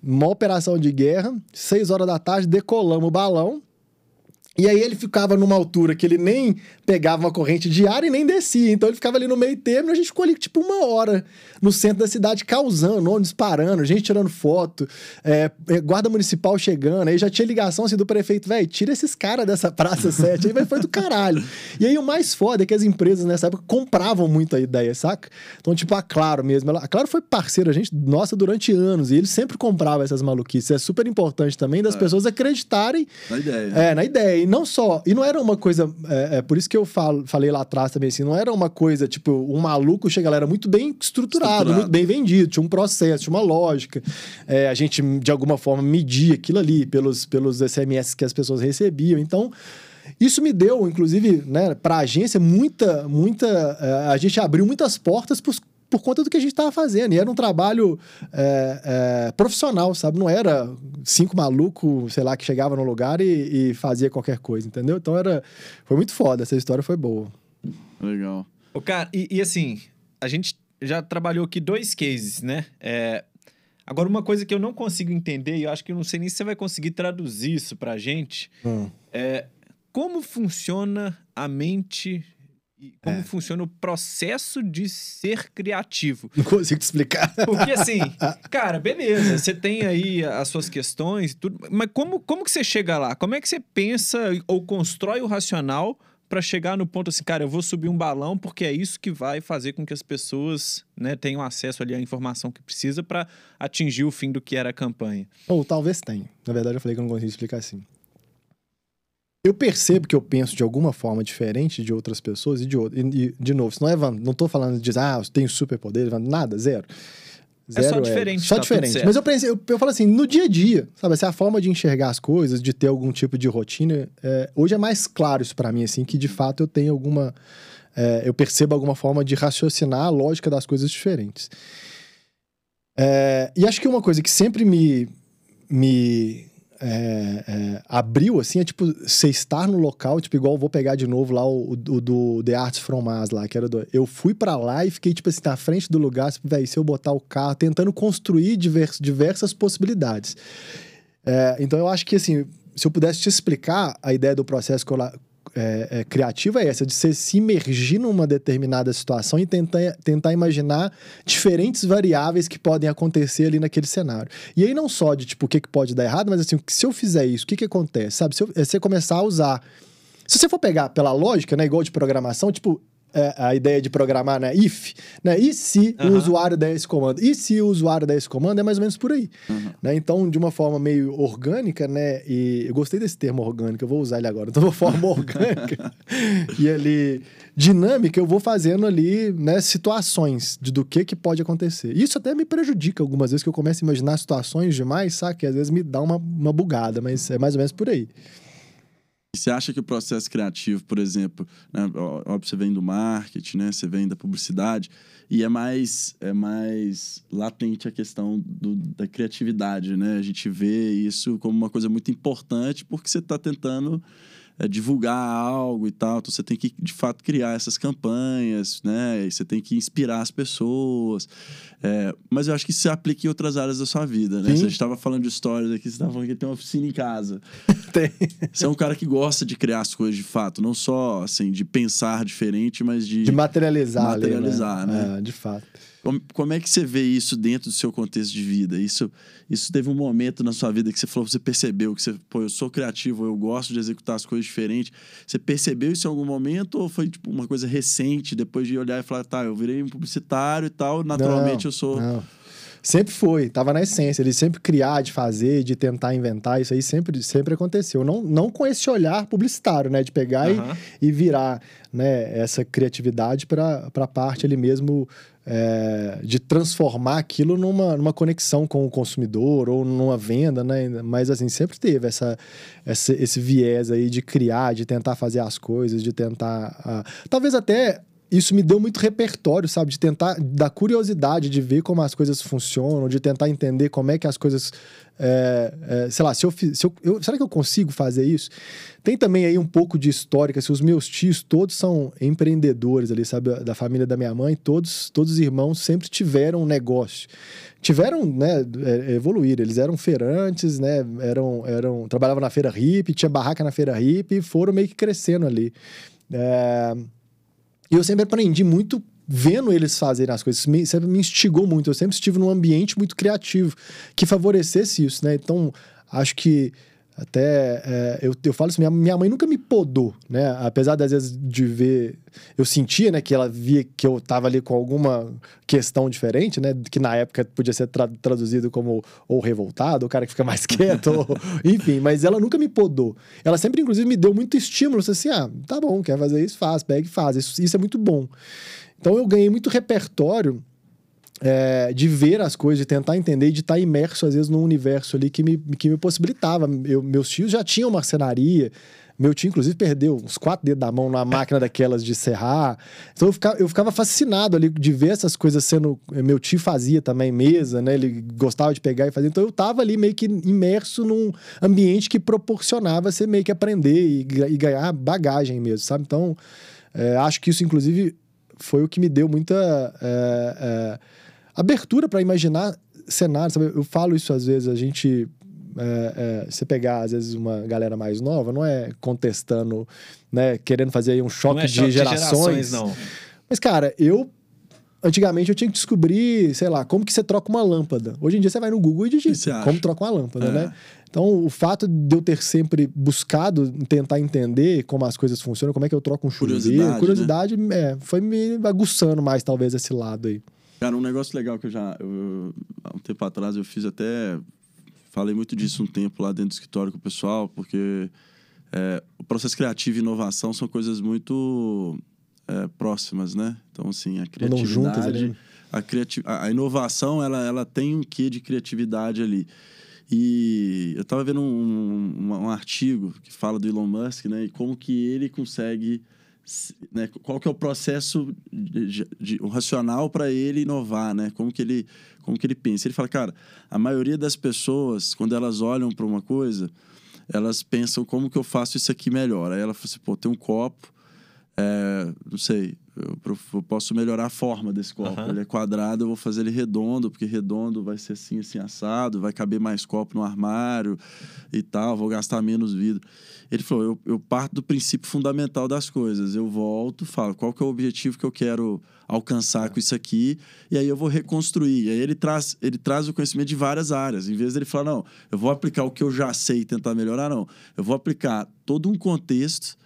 S3: uma operação de guerra, 6 horas da tarde, decolamos o balão. E aí ele ficava numa altura que ele nem pegava uma corrente de ar e nem descia. Então ele ficava ali no meio termo e a gente ficou ali tipo uma hora no centro da cidade causando, ônibus parando, gente tirando foto, é, guarda municipal chegando. Aí já tinha ligação assim do prefeito, velho, tira esses caras dessa Praça 7 aí, foi do caralho. E aí o mais foda é que as empresas nessa época compravam muito a ideia, saca? Então, tipo, a Claro mesmo. Ela, a Claro foi parceira, a gente, nossa, durante anos. E eles sempre compravam essas maluquices. É super importante também das é. pessoas acreditarem
S1: na ideia.
S3: É, na ideia. E não só. E não era uma coisa. É, é por isso que eu falo, falei lá atrás também, assim, não era uma coisa, tipo, um maluco chega lá, era muito bem estruturado, estruturado. muito bem vendido, tinha um processo, tinha uma lógica. É, a gente, de alguma forma, media aquilo ali pelos, pelos SMS que as pessoas recebiam. Então. Isso me deu, inclusive, né, para a agência, muita, muita. Uh, a gente abriu muitas portas para por conta do que a gente estava fazendo. E era um trabalho é, é, profissional, sabe? Não era cinco malucos, sei lá, que chegava no lugar e, e, fazia qualquer coisa, entendeu? Então era. Foi muito foda, essa história foi boa.
S1: Legal.
S2: O cara, e, e, assim, a gente já trabalhou aqui dois cases, né? É, agora, uma coisa que eu não consigo entender, e eu acho que eu não sei nem se você vai conseguir traduzir isso pra gente, hum. é como funciona a mente como é. funciona o processo de ser criativo.
S3: Não consigo te explicar.
S2: Porque assim, cara, beleza, você tem aí as suas questões e tudo, mas como, como que você chega lá? Como é que você pensa ou constrói o racional para chegar no ponto assim, cara, eu vou subir um balão porque é isso que vai fazer com que as pessoas né, tenham acesso ali à informação que precisa para atingir o fim do que era a campanha?
S3: Ou talvez tenha. Na verdade, eu falei que eu não consigo explicar assim. Eu percebo que eu penso de alguma forma diferente de outras pessoas e de outro. E, de novo, não é não tô falando de ah, eu tenho superpoder, nada, zero.
S2: Zero é só diferente.
S3: É, só tá diferente. Mas eu pensei, eu, eu falo assim, no dia a dia, sabe? É a forma de enxergar as coisas, de ter algum tipo de rotina. É, hoje é mais claro isso para mim, assim, que de fato eu tenho alguma. É, eu percebo alguma forma de raciocinar a lógica das coisas diferentes. É, e acho que uma coisa que sempre me, me é, é, abriu, assim, é tipo, você estar no local, tipo, igual vou pegar de novo lá o, o, do The Arts From Mars lá, que era do... Eu fui para lá e fiquei, tipo assim, na frente do lugar, tipo, velho, se eu botar o carro, tentando construir divers, diversas possibilidades. É, então eu acho que, assim, se eu pudesse te explicar a ideia do processo é, é, criativa é essa, de você se imergir numa determinada situação e tentar, tentar imaginar diferentes variáveis que podem acontecer ali naquele cenário. E aí não só de, tipo, o que, que pode dar errado, mas assim, se eu fizer isso, o que, que acontece? Sabe? Se eu, é você começar a usar... Se você for pegar pela lógica, né, igual de programação, tipo, é, a ideia de programar, né? If, né? E se uhum. o usuário der esse comando? E se o usuário der esse comando? É mais ou menos por aí. Uhum. Né? Então, de uma forma meio orgânica, né? E eu gostei desse termo orgânico, eu vou usar ele agora. Então, de uma forma orgânica e ali dinâmica, eu vou fazendo ali, né? Situações de, do que que pode acontecer. Isso até me prejudica algumas vezes que eu começo a imaginar situações demais, sabe? Que às vezes me dá uma, uma bugada, mas é mais ou menos por aí.
S1: Você acha que o processo criativo, por exemplo, né, óbvio, você vem do marketing, né, você vem da publicidade, e é mais, é mais latente a questão do, da criatividade, né? A gente vê isso como uma coisa muito importante porque você está tentando é, divulgar algo e tal. Então você tem que, de fato, criar essas campanhas, né? E você tem que inspirar as pessoas. É, mas eu acho que isso se aplica em outras áreas da sua vida, né? Sim. Você estava falando de histórias aqui, você estava falando que tem uma oficina em casa.
S3: tem.
S1: Você é um cara que gosta de criar as coisas de fato, não só, assim, de pensar diferente, mas de...
S3: De materializar.
S1: Materializar,
S3: ali,
S1: né? né?
S3: É, de fato.
S1: Como, como, é que você vê isso dentro do seu contexto de vida? Isso, isso teve um momento na sua vida que você falou, você percebeu que você, pô, eu sou criativo, eu gosto de executar as coisas diferentes. Você percebeu isso em algum momento ou foi tipo uma coisa recente, depois de olhar e falar, tá, eu virei um publicitário e tal, naturalmente
S3: não,
S1: eu sou.
S3: Não. Sempre foi, tava na essência. Ele sempre criar, de fazer, de tentar inventar, isso aí sempre, sempre aconteceu. Não, não com esse olhar publicitário, né? De pegar
S2: Aham.
S3: e, e virar né, essa criatividade para a parte ali mesmo é, de transformar aquilo numa, numa conexão com o consumidor ou numa venda, né? Mas assim, sempre teve essa, essa, esse viés aí de criar, de tentar fazer as coisas, de tentar. ah, talvez até isso me deu muito repertório, sabe? De tentar, da curiosidade de ver como as coisas funcionam, de tentar entender como é que as coisas. é, é, sei lá, se eu, se eu, eu- será que eu consigo fazer isso? Tem também aí um pouco de histórica, se os meus tios todos são empreendedores ali, sabe? Da família da minha mãe, todos, todos os irmãos sempre tiveram um negócio. Tiveram, né, é, evoluir. Eles eram feirantes, né? Eram, eram, trabalhavam na feira hippie, tinha barraca na feira hippie e foram meio que crescendo ali. É, e eu sempre aprendi muito vendo eles fazerem as coisas. Me, sempre me instigou muito. Eu sempre estive num ambiente muito criativo que favorecesse isso, né? Então, acho que até é, eu, eu falo isso, minha, minha mãe nunca me podou, né? Apesar das vezes de ver, eu sentia, né, que ela via que eu tava ali com alguma questão diferente, né? Que na época podia ser tra- traduzido como ou revoltado, o cara que fica mais quieto, ou, enfim, mas ela nunca me podou. Ela sempre, inclusive, me deu muito estímulo, assim, ah, tá bom, quer fazer isso, faz, pega e faz. Isso, isso é muito bom. Então eu ganhei muito repertório é, de ver as coisas, de tentar entender de estar imerso, às vezes, num universo ali que me, que me possibilitava. Eu- meus tios já tinham marcenaria. Meu tio, inclusive, perdeu uns quatro dedos da mão numa máquina daquelas de serrar. Então eu ficava, eu ficava fascinado ali de ver essas coisas sendo. Meu tio fazia também mesa, né? Ele gostava de pegar e fazer. Então eu tava ali meio que imerso num ambiente que proporcionava você meio que aprender e, e ganhar bagagem mesmo, sabe? Então, é, acho que isso, inclusive, foi o que me deu muita é, é, abertura para imaginar cenários. Sabe? Eu falo isso às vezes, a gente. É, é, você pegar, às vezes, uma galera mais nova, não é contestando, né, querendo fazer aí um choque,
S2: Não é
S3: de,
S2: choque
S3: gerações.
S2: não.
S3: Mas, cara, eu. Antigamente eu tinha que descobrir, sei lá, como que você troca uma lâmpada. Hoje em dia você vai no Google e digita como trocar uma lâmpada,
S1: É.
S3: né? Então, o fato de eu ter sempre buscado tentar entender como as coisas funcionam, como é que eu troco um chuveiro,
S1: Curiosidade,
S3: curiosidade, é, foi me aguçando mais, talvez, esse lado aí.
S1: Cara, um negócio legal que eu já. eu- há um tempo atrás eu fiz até. Falei muito disso um tempo lá dentro do escritório com o pessoal, porque é, o processo criativo e inovação são coisas muito é, próximas, né? Então, assim, a
S3: Andam juntas ali.
S1: criatividade. A, criati a, a inovação, ela, ela tem um quê de criatividade ali. E eu estava vendo um, um, um artigo que fala do Elon Musk, né? E como que ele consegue... Né, qual que é o processo de, de- o racional para ele inovar, né? Como que ele como que ele pensa? Ele fala, cara, a maioria das pessoas quando elas olham para uma coisa, elas pensam como que eu faço isso aqui melhor. Aí ela fala assim, pô, tem um copo, é, não sei, eu, eu posso melhorar a forma desse copo.
S2: Aham.
S1: Ele é quadrado, eu vou fazer ele redondo, porque redondo vai ser assim, assim, assado, vai caber mais copo no armário e tal, vou gastar menos vidro. Ele falou, eu, eu parto do princípio fundamental das coisas. Eu volto, falo, qual que é o objetivo que eu quero alcançar com isso aqui, e aí eu vou reconstruir. E aí ele traz, ele traz o conhecimento de várias áreas. Em vez dele falar, não, eu vou aplicar o que eu já sei e tentar melhorar, não. Eu vou aplicar todo um contexto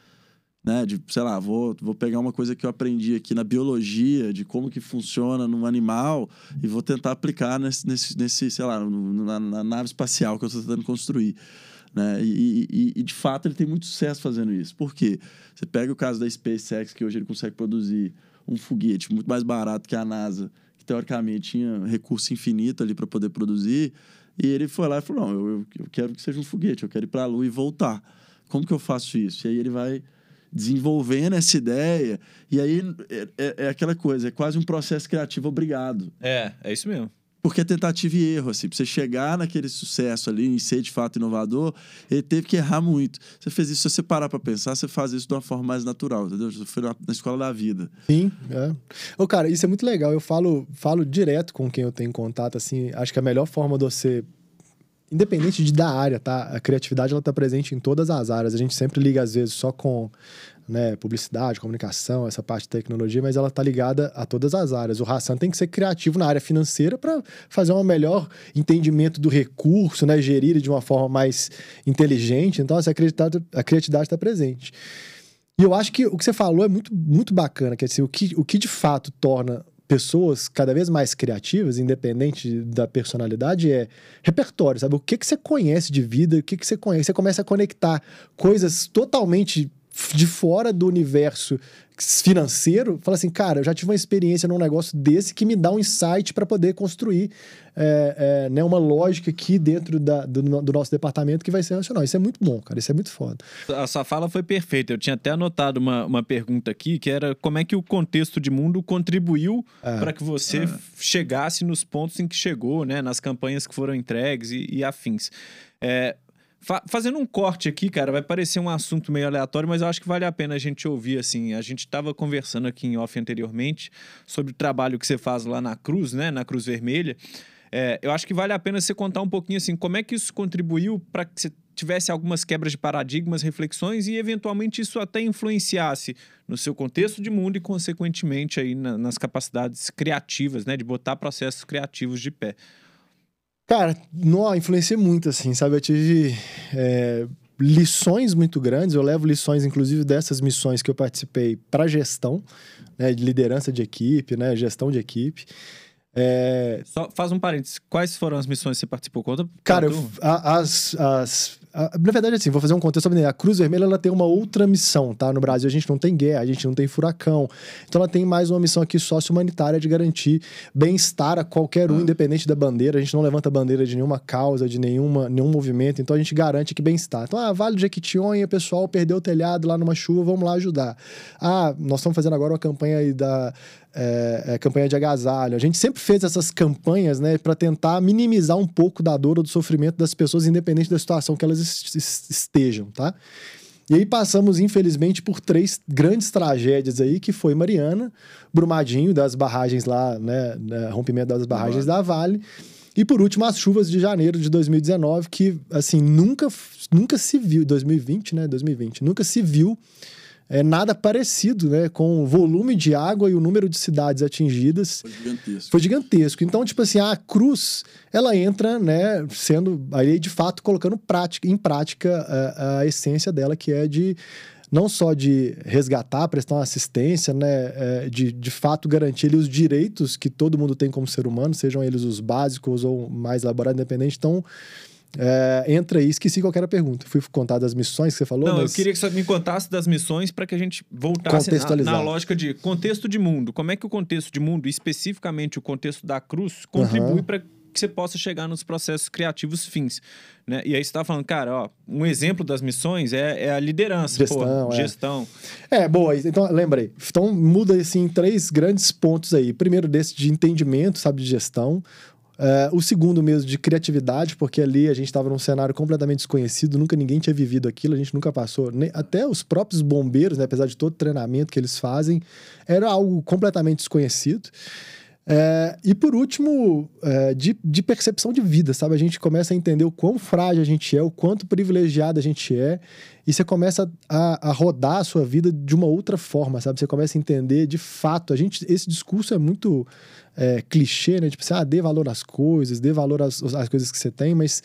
S1: né? De, sei lá, vou, vou pegar uma coisa que eu aprendi aqui na biologia, de como que funciona num animal, e vou tentar aplicar nesse, nesse, nesse sei lá, na, na nave espacial que eu estou tentando construir. Né? E, e- e, de fato, ele tem muito sucesso fazendo isso. Por quê? Você pega o caso da SpaceX, que hoje ele consegue produzir um foguete muito mais barato que a NASA, que teoricamente tinha recurso infinito ali para poder produzir, e ele foi lá e falou: Não, eu- eu quero que seja um foguete, eu quero ir para a Lua e voltar. Como que eu faço isso? E aí ele vai desenvolvendo essa ideia, e aí é, é- é aquela coisa, é quase um processo criativo obrigado.
S2: É, é isso mesmo.
S1: Porque é tentativa e erro, assim. Pra você chegar naquele sucesso ali e ser de fato inovador, ele teve que errar muito. Você fez isso, se você parar pra pensar, você faz isso de uma forma mais natural, entendeu? Você foi na, na escola da vida.
S3: Sim, é. Ô, cara, isso é muito legal. Eu falo, falo direto com quem eu tenho contato, assim, acho que a melhor forma de você. Independente de da área, tá? A criatividade ela tá presente em todas as áreas. A gente sempre liga, às vezes, só com né, publicidade, comunicação, essa parte de tecnologia, mas ela tá ligada a todas as áreas. O Hassan tem que ser criativo na área financeira para fazer um melhor entendimento do recurso, né? Gerir de uma forma mais inteligente. Então, essa a criatividade está presente. E eu acho que o que você falou é muito, muito bacana, que assim, o que, o que de fato torna pessoas cada vez mais criativas, independente da personalidade, é repertório, sabe? O que, que você conhece de vida, o que, que você conhece. Você começa a conectar coisas totalmente de fora do universo financeiro, fala assim, cara, eu já tive uma experiência num negócio desse que me dá um insight para poder construir é, é, né, uma lógica aqui dentro da, do, do, nosso departamento que vai ser racional. Isso é muito bom, cara, isso é muito foda.
S2: A sua fala foi perfeita. Eu tinha até anotado uma, uma pergunta aqui, que era como é que o contexto de mundo contribuiu é. para que você chegasse nos pontos em que chegou, né, nas campanhas que foram entregues e, e afins. É, Fa fazendo um corte aqui, cara, vai parecer um assunto meio aleatório, mas eu acho que vale a pena a gente ouvir, assim. A gente estava conversando aqui em off anteriormente sobre o trabalho que você faz lá na Cruz, né? Na Cruz Vermelha. É, eu acho que vale a pena você contar um pouquinho, assim, como é que isso contribuiu para que você tivesse algumas quebras de paradigmas, reflexões e, eventualmente, isso até influenciasse no seu contexto de mundo e, consequentemente, aí na, nas capacidades criativas, né? De botar processos criativos de pé.
S3: Cara, não, influenciei muito, assim, sabe? Eu tive é, lições muito grandes. Eu levo lições, inclusive, dessas missões que eu participei para gestão, né? De liderança de equipe, né? Gestão de equipe.
S2: É... Só faz um parênteses. Quais foram as missões que você participou? Conta.
S3: Cara, eu, as, as, na verdade, assim, vou fazer um contexto sobre A Cruz Vermelha ela tem uma outra missão, tá? No Brasil a gente não tem guerra, a gente não tem furacão. Então ela tem mais uma missão aqui sócio-humanitária de garantir bem-estar a qualquer um, ah. independente da bandeira. A gente não levanta bandeira de nenhuma causa, de nenhuma, nenhum movimento. Então a gente garante que bem-estar. Então, ah, Vale do Jequitinhonha, pessoal perdeu o telhado lá numa chuva, vamos lá ajudar. Ah, nós estamos fazendo agora uma campanha aí da é, é, campanha de agasalho. A gente sempre fez essas campanhas, né, para tentar minimizar um pouco da dor ou do sofrimento das pessoas, independente da situação que elas estejam, tá? E aí passamos, infelizmente, por três grandes tragédias aí, que foi Mariana, Brumadinho, das barragens lá, né, né rompimento das barragens da Vale, e por último, as chuvas de janeiro de 2019, que, assim, nunca, nunca se viu, 2020, né, 2020, nunca se viu é, nada parecido, né? Com o volume de água e o número de cidades atingidas.
S1: Foi gigantesco.
S3: Foi gigantesco. Então, tipo assim, a cruz, ela entra, né? Sendo, aí de fato, colocando prática, em prática a, a essência dela, que é de não só de resgatar, prestar uma assistência, né, é, de, de fato garantir os direitos que todo mundo tem como ser humano, sejam eles os básicos ou mais elaborados, independente. Então, é, entra aí, esqueci qual era a pergunta. Fui contar das missões que você falou.
S2: Não, mas... eu queria que você me contasse das missões para que a gente voltasse na, na, lógica de contexto de mundo. Como é que o contexto de mundo, especificamente o contexto da cruz, contribui uhum. para que você possa chegar nos processos criativos fins. Né? E aí você estava falando, cara, ó, um exemplo das missões é, é a liderança, gestão, pô, é. gestão.
S3: É, boa. Então, lembrei. Então, muda, assim, três grandes pontos aí. Primeiro desse de entendimento, sabe, de gestão. Uh, o segundo mesmo de criatividade, porque ali a gente estava num cenário completamente desconhecido, nunca ninguém tinha vivido aquilo, a gente nunca passou. Nem, até os próprios bombeiros, né, apesar de todo o treinamento que eles fazem, era algo completamente desconhecido. É, e por último, é, de, de, percepção de vida, sabe? A gente começa a entender o quão frágil a gente é, o quanto privilegiado a gente é, e você começa a, a, rodar a sua vida de uma outra forma, sabe? Você começa a entender de fato. A gente, esse discurso é muito é, clichê, né? Tipo assim, ah, dê valor às coisas, dê valor às, às coisas que você tem, mas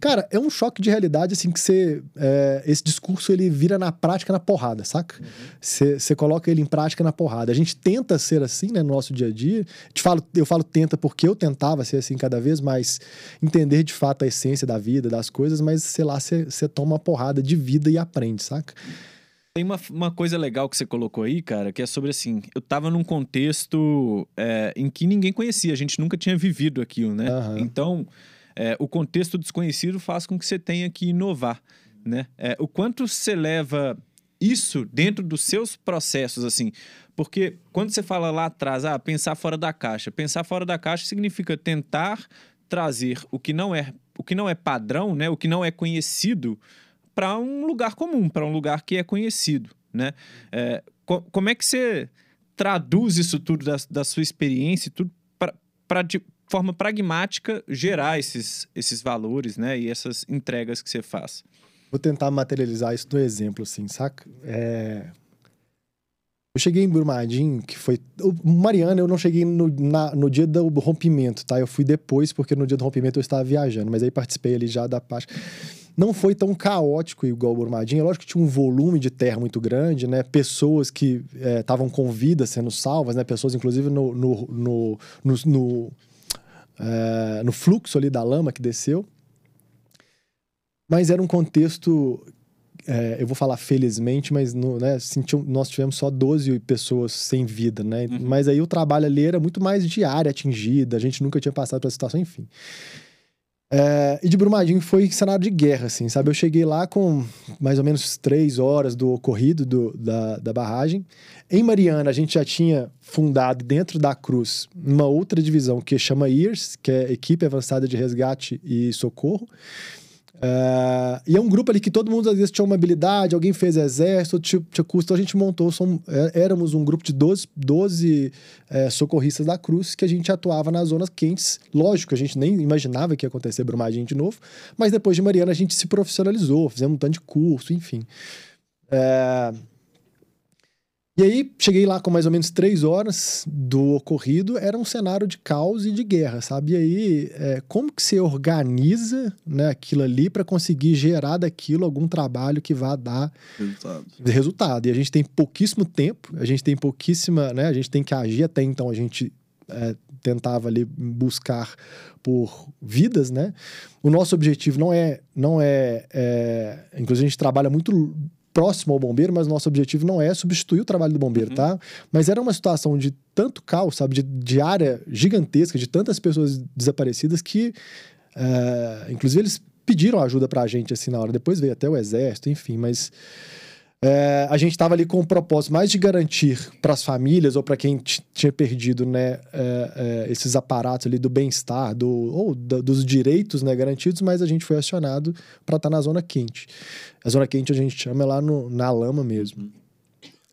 S3: Cara, é um choque de realidade, assim, que você. É, esse discurso ele vira na prática na porrada, saca? Você uhum. coloca ele em prática na porrada. A gente tenta ser assim, né, no nosso dia a dia. Te falo, eu falo tenta porque eu tentava ser assim cada vez mais, entender de fato a essência da vida, das coisas, mas sei lá, você toma uma porrada de vida e aprende, saca?
S2: Tem uma, uma coisa legal que você colocou aí, cara, que é sobre assim: eu tava num contexto é, em que ninguém conhecia, a gente nunca tinha vivido aquilo, né? Uhum. Então é, o contexto desconhecido faz com que você tenha que inovar, né? É, o quanto você leva isso dentro dos seus processos, assim, porque quando você fala lá atrás, ah, pensar fora da caixa, pensar fora da caixa significa tentar trazer o que não é o que não é padrão, né? O que não é conhecido para um lugar comum, para um lugar que é conhecido, né? É, co como é que você traduz isso tudo da, da sua experiência, tudo para forma pragmática gerar esses, esses valores, né? E essas entregas que você faz.
S3: Vou tentar materializar isso no exemplo, assim, saca? É... Eu cheguei em Brumadinho, que foi. O Mariana, eu não cheguei no, na, no dia do rompimento, tá? Eu fui depois, porque no dia do rompimento eu estava viajando, mas aí participei ali já da parte. não foi tão caótico igual o Brumadinho. É lógico que tinha um volume de terra muito grande, né? Pessoas que estavam é, com vida sendo salvas, né? Pessoas, inclusive, no, no, no, no, no, é, no fluxo ali da lama que desceu. Mas era um contexto é, eu vou falar felizmente, mas no, né, assim, nós tivemos só 12 pessoas sem vida, né? Uhum. Mas aí o trabalho ali era muito mais de área atingida, a gente nunca tinha passado pela situação, enfim. É, e de Brumadinho foi cenário de guerra, assim, sabe? Eu cheguei lá com mais ou menos três horas do ocorrido do, da, da barragem. Em Mariana, a gente já tinha fundado dentro da Cruz uma outra divisão que chama EARS, que é Equipe Avançada de Resgate e Socorro. Uh, e é um grupo ali que todo mundo às vezes tinha uma habilidade, alguém fez exército, tinha, tinha custo. Então a gente montou, som, é, éramos um grupo de 12, 12 é, socorristas da Cruz que a gente atuava nas zonas quentes. Lógico, a gente nem imaginava que ia acontecer Brumadinho de novo, mas depois de Mariana a gente se profissionalizou, fizemos um tanto de curso, enfim. É, e aí, cheguei lá com mais ou menos três horas do ocorrido, era um cenário de caos e de guerra, sabe? E aí, é, como que você organiza né, aquilo ali para conseguir gerar daquilo algum trabalho que vá dar
S1: resultado.
S3: resultado? E a gente tem pouquíssimo tempo, a gente tem pouquíssima, né? A gente tem que agir até então, a gente é, tentava ali buscar por vidas, né? O nosso objetivo não é, não é, é, inclusive a gente trabalha muito próximo ao bombeiro, mas nosso objetivo não é substituir o trabalho do bombeiro, uhum. tá? Mas era uma situação de tanto caos, sabe? De, de área gigantesca, de tantas pessoas desaparecidas que, uh, inclusive, eles pediram ajuda pra gente, assim, na hora. Depois veio até o exército, enfim, mas é, a gente estava ali com o propósito mais de garantir para as famílias ou para quem tinha perdido né, é, é, esses aparatos ali do bem-estar do, ou dos direitos né, garantidos, mas a gente foi acionado para estar tá na zona quente. A zona quente a gente chama é lá no, na lama mesmo. Uhum.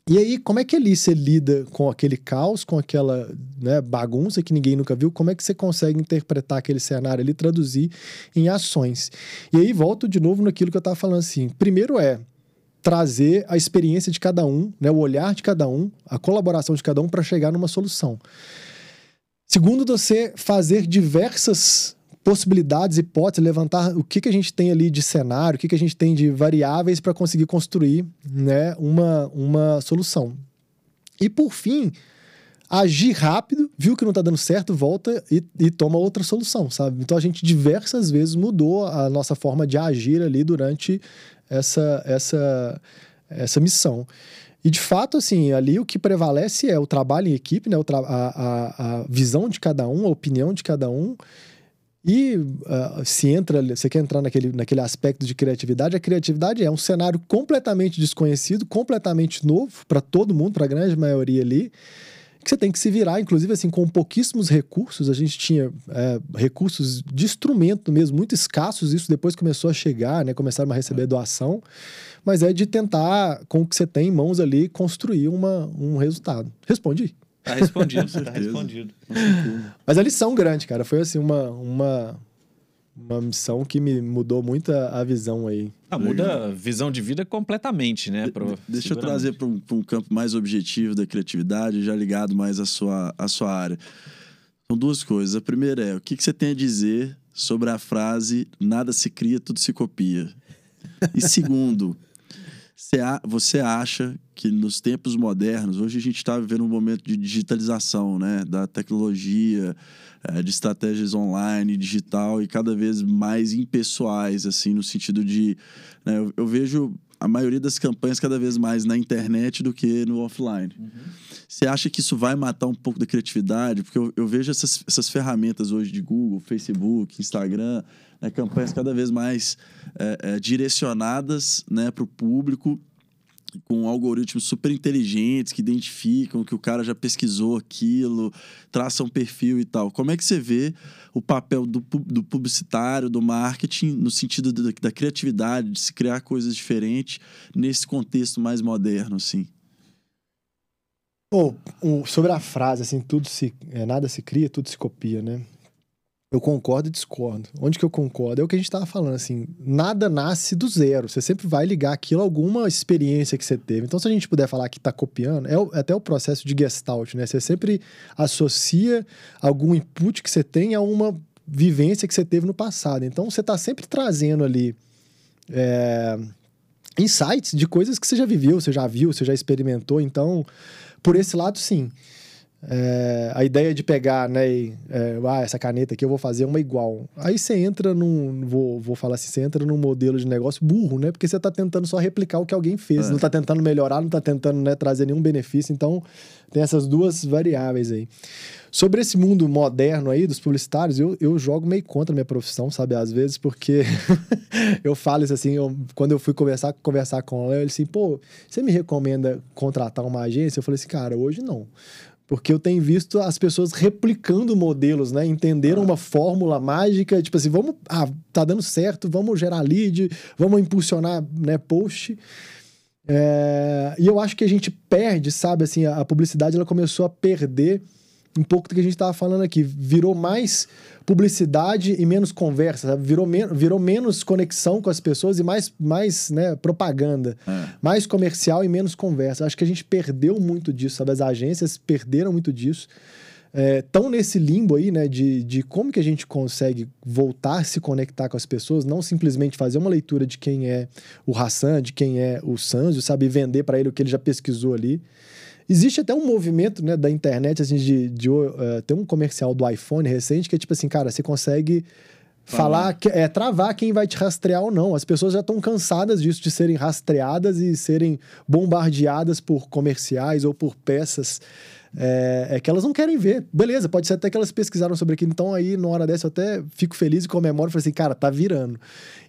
S3: E aí, como é que ali você lida com aquele caos, com aquela né, bagunça que ninguém nunca viu? Como é que você consegue interpretar aquele cenário ali, traduzir em ações? E aí, volto de novo naquilo que eu estava falando assim. Primeiro é trazer a experiência de cada um, né, o olhar de cada um, a colaboração de cada um para chegar numa solução. Segundo, você fazer diversas possibilidades, hipóteses, levantar o que, que a gente tem ali de cenário, o que, que a gente tem de variáveis para conseguir construir né, uma, uma solução. E por fim, agir rápido, viu que não está dando certo, volta e, e, toma outra solução, sabe? Então a gente diversas vezes mudou a nossa forma de agir ali durante essa, essa, essa missão. E de fato, assim, ali o que prevalece é o trabalho em equipe, né? a, a, a visão de cada um, a opinião de cada um. E uh, se entra, você quer entrar naquele, naquele aspecto de criatividade, a criatividade é um cenário completamente desconhecido, completamente novo para todo mundo, para a grande maioria ali que você tem que se virar, inclusive assim, com pouquíssimos recursos. A gente tinha é, recursos de instrumento mesmo, muito escassos. Isso depois começou a chegar, né? Começaram a receber doação. Mas é de tentar, com o que você tem em mãos ali, construir uma, um resultado. Respondi.
S2: Tá respondido, tá respondido.
S3: Mas a lição grande, cara, foi assim, uma, uma, uma missão que me mudou muito a, a visão aí.
S2: Ah, muda a visão de vida completamente, né?
S1: Pro, Deixa eu trazer para um, um, campo mais objetivo da criatividade, já ligado mais à sua, à sua área. São duas coisas. A primeira é, o que, que você tem a dizer sobre a frase nada se cria, tudo se copia? E segundo, você acha que nos tempos modernos, hoje a gente está vivendo um momento de digitalização, né? Da tecnologia, é, de estratégias online, digital e cada vez mais impessoais, assim, no sentido de. Né, eu, eu, vejo a maioria das campanhas cada vez mais na internet do que no offline. Uhum. Você acha que isso vai matar um pouco da criatividade? Porque eu, eu vejo essas, essas ferramentas hoje de Google, Facebook, Instagram, né, campanhas cada vez mais é, é, direcionadas né, para o público com algoritmos super inteligentes que identificam que o cara já pesquisou aquilo, traçam um perfil e tal. Como é que você vê o papel do, do publicitário, do marketing, no sentido da, da criatividade, de se criar coisas diferentes nesse contexto mais moderno, assim?
S3: Oh, sobre a frase, assim, tudo se. É, nada se cria, tudo se copia, né? Eu concordo e discordo. Onde que eu concordo? É o que a gente estava falando, assim, nada nasce do zero. Você sempre vai ligar aquilo a alguma experiência que você teve. Então, se a gente puder falar que está copiando, é, o, é até o processo de gestalt, né? Você sempre associa algum input que você tem a uma vivência que você teve no passado. Então, você está sempre trazendo ali é, insights de coisas que você já viveu, você já viu, você já experimentou. Então, por esse lado, sim. É, a ideia de pegar, né, e, é, ah, essa caneta aqui eu vou fazer uma igual. Aí você entra num, vou, vou falar assim, você entra num modelo de negócio burro, né? Porque você tá tentando só replicar o que alguém fez, é. não tá tentando melhorar, não tá tentando né, trazer nenhum benefício. Então, tem essas duas variáveis aí. Sobre esse mundo moderno aí dos publicitários, eu, eu jogo meio contra a minha profissão, sabe? Às vezes, porque eu falo isso assim, eu, quando eu fui conversar, conversar com ela, ele assim, pô, você me recomenda contratar uma agência? Eu falei assim, cara, hoje não. Porque eu tenho visto as pessoas replicando modelos, né? Entenderam ah. uma fórmula mágica, tipo assim, vamos, ah, tá dando certo, vamos gerar lead, vamos impulsionar, né, post. É, e eu acho que a gente perde, sabe, assim, a, a publicidade ela começou a perder um pouco do que a gente estava falando aqui. Virou mais publicidade e menos conversa, sabe? Virou, me virou menos conexão com as pessoas e mais, mais né, propaganda. É. Mais comercial e menos conversa. Acho que a gente perdeu muito disso, sabe? As agências perderam muito disso. Estão é, nesse limbo aí, né, de, de como que a gente consegue voltar a se conectar com as pessoas, não simplesmente fazer uma leitura de quem é o Hassan, de quem é o Sanzio, sabe, vender para ele o que ele já pesquisou ali. Existe até um movimento né, da internet, assim, de, de uh, tem um comercial do iPhone recente que é tipo assim, cara, você consegue falar, que, é, travar quem vai te rastrear ou não. As pessoas já estão cansadas disso, de serem rastreadas e serem bombardeadas por comerciais ou por peças é, é, que elas não querem ver. Beleza, pode ser até que elas pesquisaram sobre aquilo. Então, aí, na hora dessa, eu até fico feliz e comemoro. Falei assim, cara, tá virando.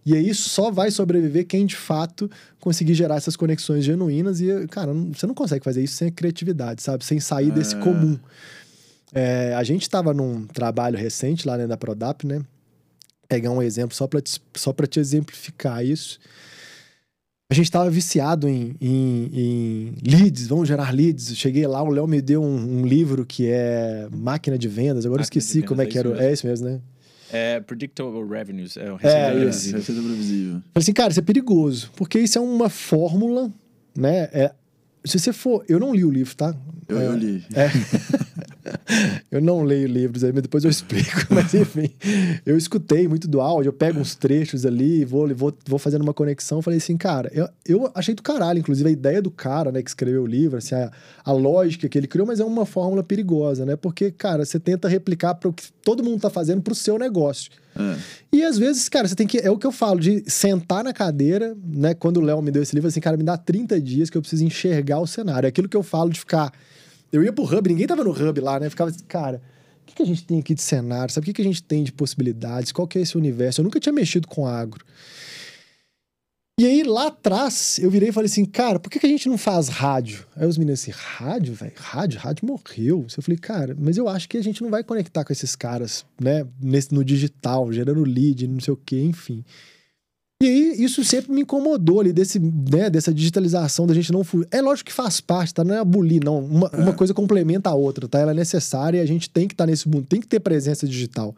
S3: E aí só vai sobreviver quem de fato conseguir gerar essas conexões genuínas. E, cara, você não consegue fazer isso sem criatividade, sabe? Sem sair é... desse comum. É, a gente estava num trabalho recente lá dentro da Prodap, né? Pegar um exemplo só para te, só te exemplificar isso. A gente estava viciado em, em, em, leads, vamos gerar leads. Cheguei lá, o Léo me deu um, um, livro que é Máquina de Vendas. Agora máquina eu esqueci como é que era. É isso mesmo, né?
S2: É Predictable Revenues. É,
S3: o é isso. Receita previsível. Falei assim, cara, isso é perigoso. Porque isso é uma fórmula, né? É, se você for... Eu não li o livro, tá?
S1: Eu,
S3: é,
S1: eu li.
S3: É. eu não leio livros aí, mas depois eu explico. Mas enfim, eu escutei muito do áudio, eu pego uns trechos ali, vou, vou, vou fazendo uma conexão. Falei assim, cara, eu, eu achei do caralho, inclusive a ideia do cara, né, que escreveu o livro, assim, a, a lógica que ele criou, mas é uma fórmula perigosa, né? Porque, cara, você tenta replicar para o que todo mundo tá fazendo pro seu negócio. É. E às vezes, cara, você tem que. É o que eu falo, de sentar na cadeira, né? Quando o Léo me deu esse livro, assim, cara, me dá 30 dias que eu preciso enxergar o cenário. É aquilo que eu falo de ficar eu ia pro hub, ninguém tava no hub lá, né? Ficava assim, cara, o que, que a gente tem aqui de cenário? Sabe o que, que a gente tem de possibilidades? Qual que é esse universo? Eu nunca tinha mexido com agro. E aí, lá atrás, eu virei e falei assim, cara, por que, que a gente não faz rádio? Aí os meninos assim, rádio, velho? Rádio? Rádio morreu. Eu falei, cara, mas eu acho que a gente não vai conectar com esses caras, né? Nesse, no digital, gerando lead, não sei o quê, enfim. E aí, isso sempre me incomodou ali, desse, né, dessa digitalização, da gente não fugir. É lógico que faz parte, tá? Não é abolir, não. Uma, é. uma coisa complementa a outra, tá? Ela é necessária e a gente tem que estar tá nesse mundo, tem que ter presença digital.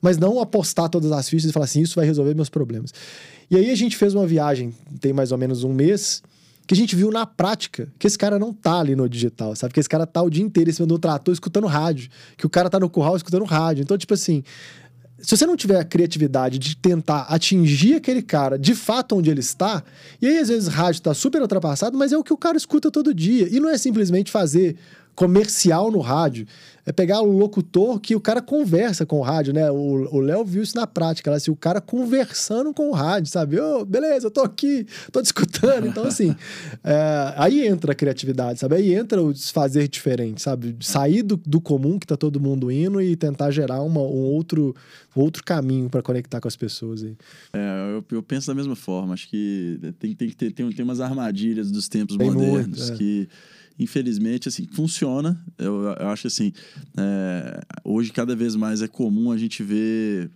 S3: Mas não apostar todas as fichas e falar assim, isso vai resolver meus problemas. E aí a gente fez uma viagem, tem mais ou menos um mês, que a gente viu na prática que esse cara não tá ali no digital, sabe? Que esse cara tá o dia inteiro em cima do trator escutando rádio, que o cara tá no curral escutando rádio. Então, tipo assim, se você não tiver a criatividade de tentar atingir aquele cara de fato onde ele está, e aí às vezes rádio está super ultrapassado, mas é o que o cara escuta todo dia. E não é simplesmente fazer comercial no rádio. É pegar o locutor que o cara conversa com o rádio, né? O Léo viu isso na prática, assim, o cara conversando com o rádio, sabe? Ô, oh, beleza, eu tô aqui, tô te escutando. Então, assim, é, aí entra a criatividade, sabe? Aí entra o fazer diferente, sabe? Sair do, do comum que tá todo mundo indo e tentar gerar uma, um outro, outro caminho para conectar com as pessoas aí.
S1: É, eu, eu, penso da mesma forma. Acho que tem, tem que ter tem, tem umas armadilhas dos tempos tem modernos muito, é. que infelizmente, assim, funciona. Eu, eu acho assim, é, hoje cada vez mais é comum a gente ver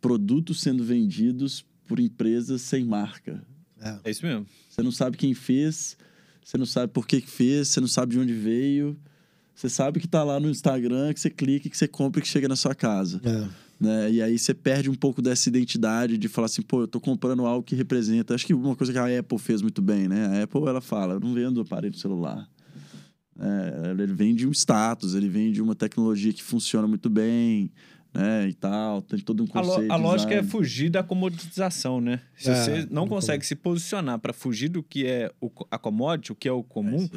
S1: produtos sendo vendidos por empresas sem marca.
S2: É, é isso mesmo.
S1: Você não sabe quem fez, você não sabe por que fez, você não sabe de onde veio. Você sabe que está lá no Instagram, que você clica, que você compra e que chega na sua casa. É. Né? E aí você perde um pouco dessa identidade de falar assim, pô, eu tô comprando algo que representa. Acho que uma coisa que a Apple fez muito bem, né? A Apple, ela fala, eu não vendo aparelho celular. É, ele vem de um status, ele vem de uma tecnologia que funciona muito bem. né? E tal, tem todo um
S2: A, lo-
S1: conceito.
S2: a lógica é fugir da comoditização, né? Se
S3: É,
S2: você não consegue se posicionar para fugir do que é o, a commodity, o que é o comum,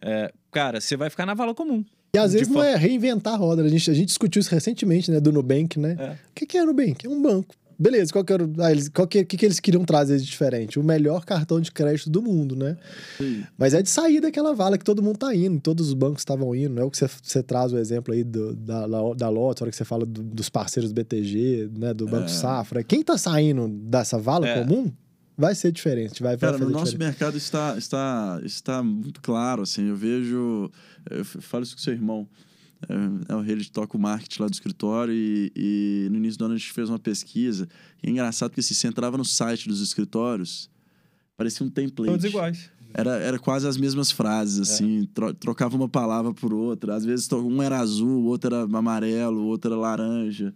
S1: É
S2: é, cara, você vai ficar na vala comum.
S3: E às vezes não é reinventar a roda. A gente, a gente discutiu isso recentemente, né? Do Nubank, né?
S2: É.
S3: O que, que é Nubank? É um banco. Beleza, qual que era o- ah, eles, qual que, que, que eles queriam trazer de diferente? O melhor cartão de crédito do mundo, né?
S1: Sim.
S3: Mas é de sair daquela vala que todo mundo tá indo, todos os bancos estavam indo. Não é o que você, você traz o exemplo aí do, da, da Lotus, a hora que você fala do- dos parceiros do BTG, né? Do Banco
S1: É.
S3: Safra. Quem tá saindo dessa vala
S2: É.
S3: comum vai ser diferente. Vai, vai
S1: Cara, no
S3: fazer
S1: nosso
S3: diferente.
S1: mercado está, está, está muito claro, assim, eu vejo, eu falo isso com seu irmão, é, é o rei de toca o marketing lá do escritório e, e no início do ano a gente fez uma pesquisa e é engraçado porque se você entrava no site dos escritórios, parecia um template.
S2: Todos iguais.
S1: Era, era quase as mesmas frases, assim, tro- trocava uma palavra por outra. Às vezes um era azul, o outro era amarelo, o outro era laranja.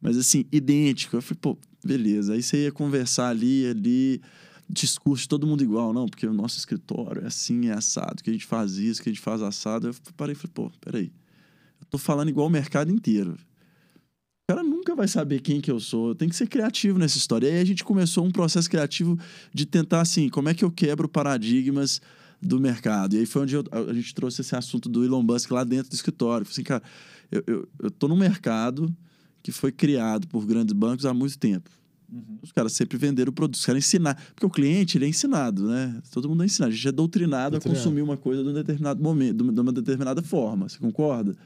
S1: Mas assim, idêntico. Eu falei, pô, beleza. Aí você ia conversar ali, ali, discurso, todo mundo igual, não, porque o nosso escritório é assim, é assado, que a gente faz isso, que a gente faz assado. Eu parei e falei, pô, peraí. Tô falando igual o mercado inteiro. O cara nunca vai saber quem que eu sou. Eu tenho que ser criativo nessa história. E aí a gente começou um processo criativo de tentar, assim, como é que eu quebro paradigmas do mercado. E aí foi onde eu- a gente trouxe esse assunto do Elon Musk lá dentro do escritório. Falei assim, cara, eu, eu, eu tô num mercado que foi criado por grandes bancos há muito tempo. Os caras sempre venderam produtos, os caras ensinar. Porque o cliente, ele é ensinado, né? Todo mundo é ensinado. A gente é doutrinado,
S3: Doutrinado.
S1: a consumir uma coisa de um determinado momento, de uma determinada forma. Você concorda?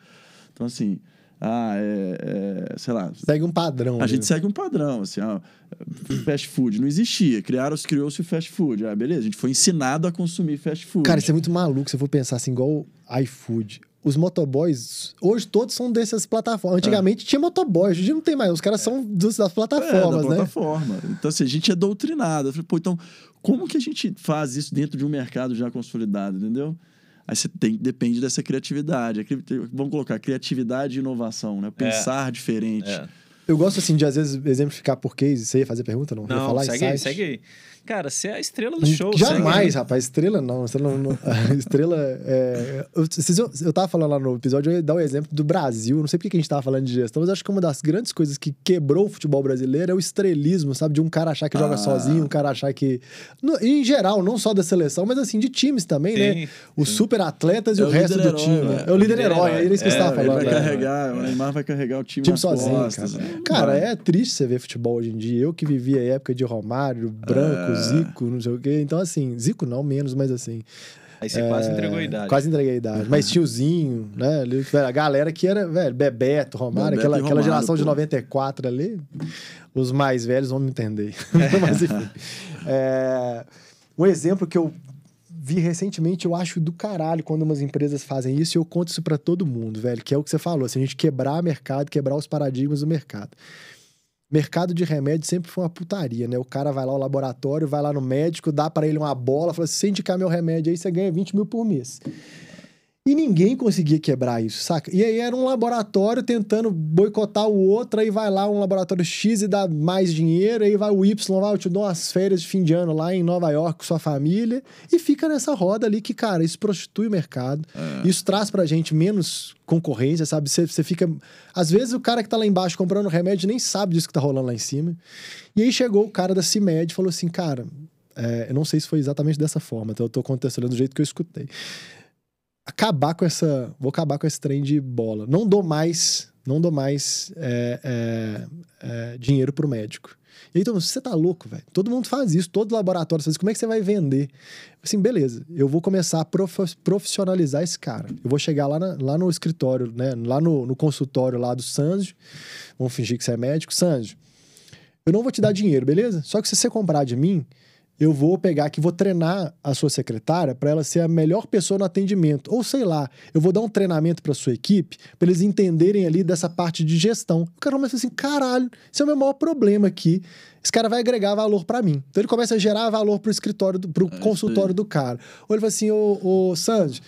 S1: Então, assim, ah, é, é, sei lá,
S3: Segue um padrão.
S1: a
S3: ali.
S1: gente segue um padrão, assim, ó, fast food não existia, criaram, criou-se o fast food, ah, beleza, a gente foi ensinado a consumir fast food.
S3: Cara, isso é muito maluco se eu for pensar assim, igual iFood. Os motoboys, hoje todos são dessas plataformas. Antigamente tinha motoboy, hoje não tem mais. Os caras são dos, das
S1: é,
S3: plataformas,
S1: da
S3: né?
S1: plataforma. Então, assim, a gente é doutrinado. Eu falei, pô, então, como que a gente faz isso dentro de um mercado já consolidado, entendeu? Aí você tem, depende dessa criatividade. Vamos colocar criatividade e inovação, né? Pensar diferente.
S2: É.
S3: Eu gosto, assim, de às vezes exemplificar por case. Você ia fazer pergunta, não?
S2: Não,
S3: falar
S2: segue segue aí. Cara, você é a estrela do show.
S3: Jamais,
S2: segue
S3: rapaz. Estrela não. Estrela, não, não- estrela é. Eu, eu, eu tava falando lá no episódio, eu ia dar o exemplo do Brasil. Não sei porque que a gente tava falando de gestão, mas acho que uma das grandes coisas que quebrou o futebol brasileiro é o estrelismo, sabe? De um cara achar que joga
S1: Ah.
S3: sozinho, um cara achar que. No- em geral, não só da seleção, mas assim, de times também,
S2: Sim,
S3: né? Os super atletas e
S1: É
S3: o
S1: o
S3: resto do time.
S1: né?
S3: né? É o líder herói, é isso que
S2: É,
S3: você tava
S1: Ele
S3: falando.
S1: vai
S3: né?
S1: carregar, o Neymar vai carregar o time,
S3: time sozinho,
S1: costas,
S3: cara.
S1: né?
S3: Cara, é triste você ver futebol hoje em dia. Eu que vivi a época de Romário, Branco,
S1: É.
S3: Zico, não sei o quê. Então, assim, Zico não, menos, mas assim.
S2: Aí você quase
S3: é,
S2: entregou a idade.
S3: Quase entreguei a idade. Mas tiozinho, né? A galera que era, velho, Bebeto, Romário,
S1: Bebeto
S3: aquela,
S1: e
S3: aquela
S1: Romário,
S3: geração de
S1: pô.
S3: 94 ali. Os mais velhos vão me entender. mas enfim. É, um exemplo que eu vi recentemente, eu acho do caralho quando umas empresas fazem isso e eu conto isso pra todo mundo, velho, que é o que você falou, assim, a gente quebrar mercado, quebrar os paradigmas do mercado. Mercado de remédio sempre foi uma putaria, né? O cara vai lá ao laboratório, vai lá no médico, dá pra ele uma bola, fala assim, se indicar meu remédio aí, você ganha 20 mil por mês. E ninguém conseguia quebrar isso, saca? E aí era um laboratório tentando boicotar o outro, aí vai lá um laboratório X e dá mais dinheiro, aí vai o Y, vai, eu te dou umas férias de fim de ano lá em Nova York com sua família, e fica nessa roda ali que, cara, isso prostitui o mercado. Isso traz pra gente menos concorrência, sabe? Você, você fica. Às vezes o cara que tá lá embaixo comprando remédio nem sabe disso que tá rolando lá em cima. E aí chegou o cara da CIMED e falou assim, cara. é, eu não sei se foi exatamente dessa forma, então eu tô contextualizando do jeito que eu escutei acabar com essa. Vou acabar com esse trem de bola. Não dou mais. Não dou mais é, é, é, dinheiro pro médico. E aí, mundo, você tá louco, velho. Todo mundo faz isso, todo laboratório faz isso. Como é que você vai vender? Assim, beleza, eu vou começar a prof- profissionalizar esse cara. Eu vou chegar lá, na- lá no escritório, né? Lá no, no consultório lá do Sanjo. Vamos fingir que você é médico. Sanjo, eu não vou te dar dinheiro, beleza? Só que se você comprar de mim, eu vou pegar aqui, vou treinar a sua secretária para ela ser a melhor pessoa no atendimento. Ou sei lá, eu vou dar um treinamento para sua equipe, para eles entenderem ali dessa parte de gestão. O cara começa assim: caralho, esse é o meu maior problema aqui. Esse cara vai agregar valor para mim. Então ele começa a gerar valor pro escritório, do, pro
S1: isso
S3: consultório do cara. Ou ele fala assim: ô, ô Sandy,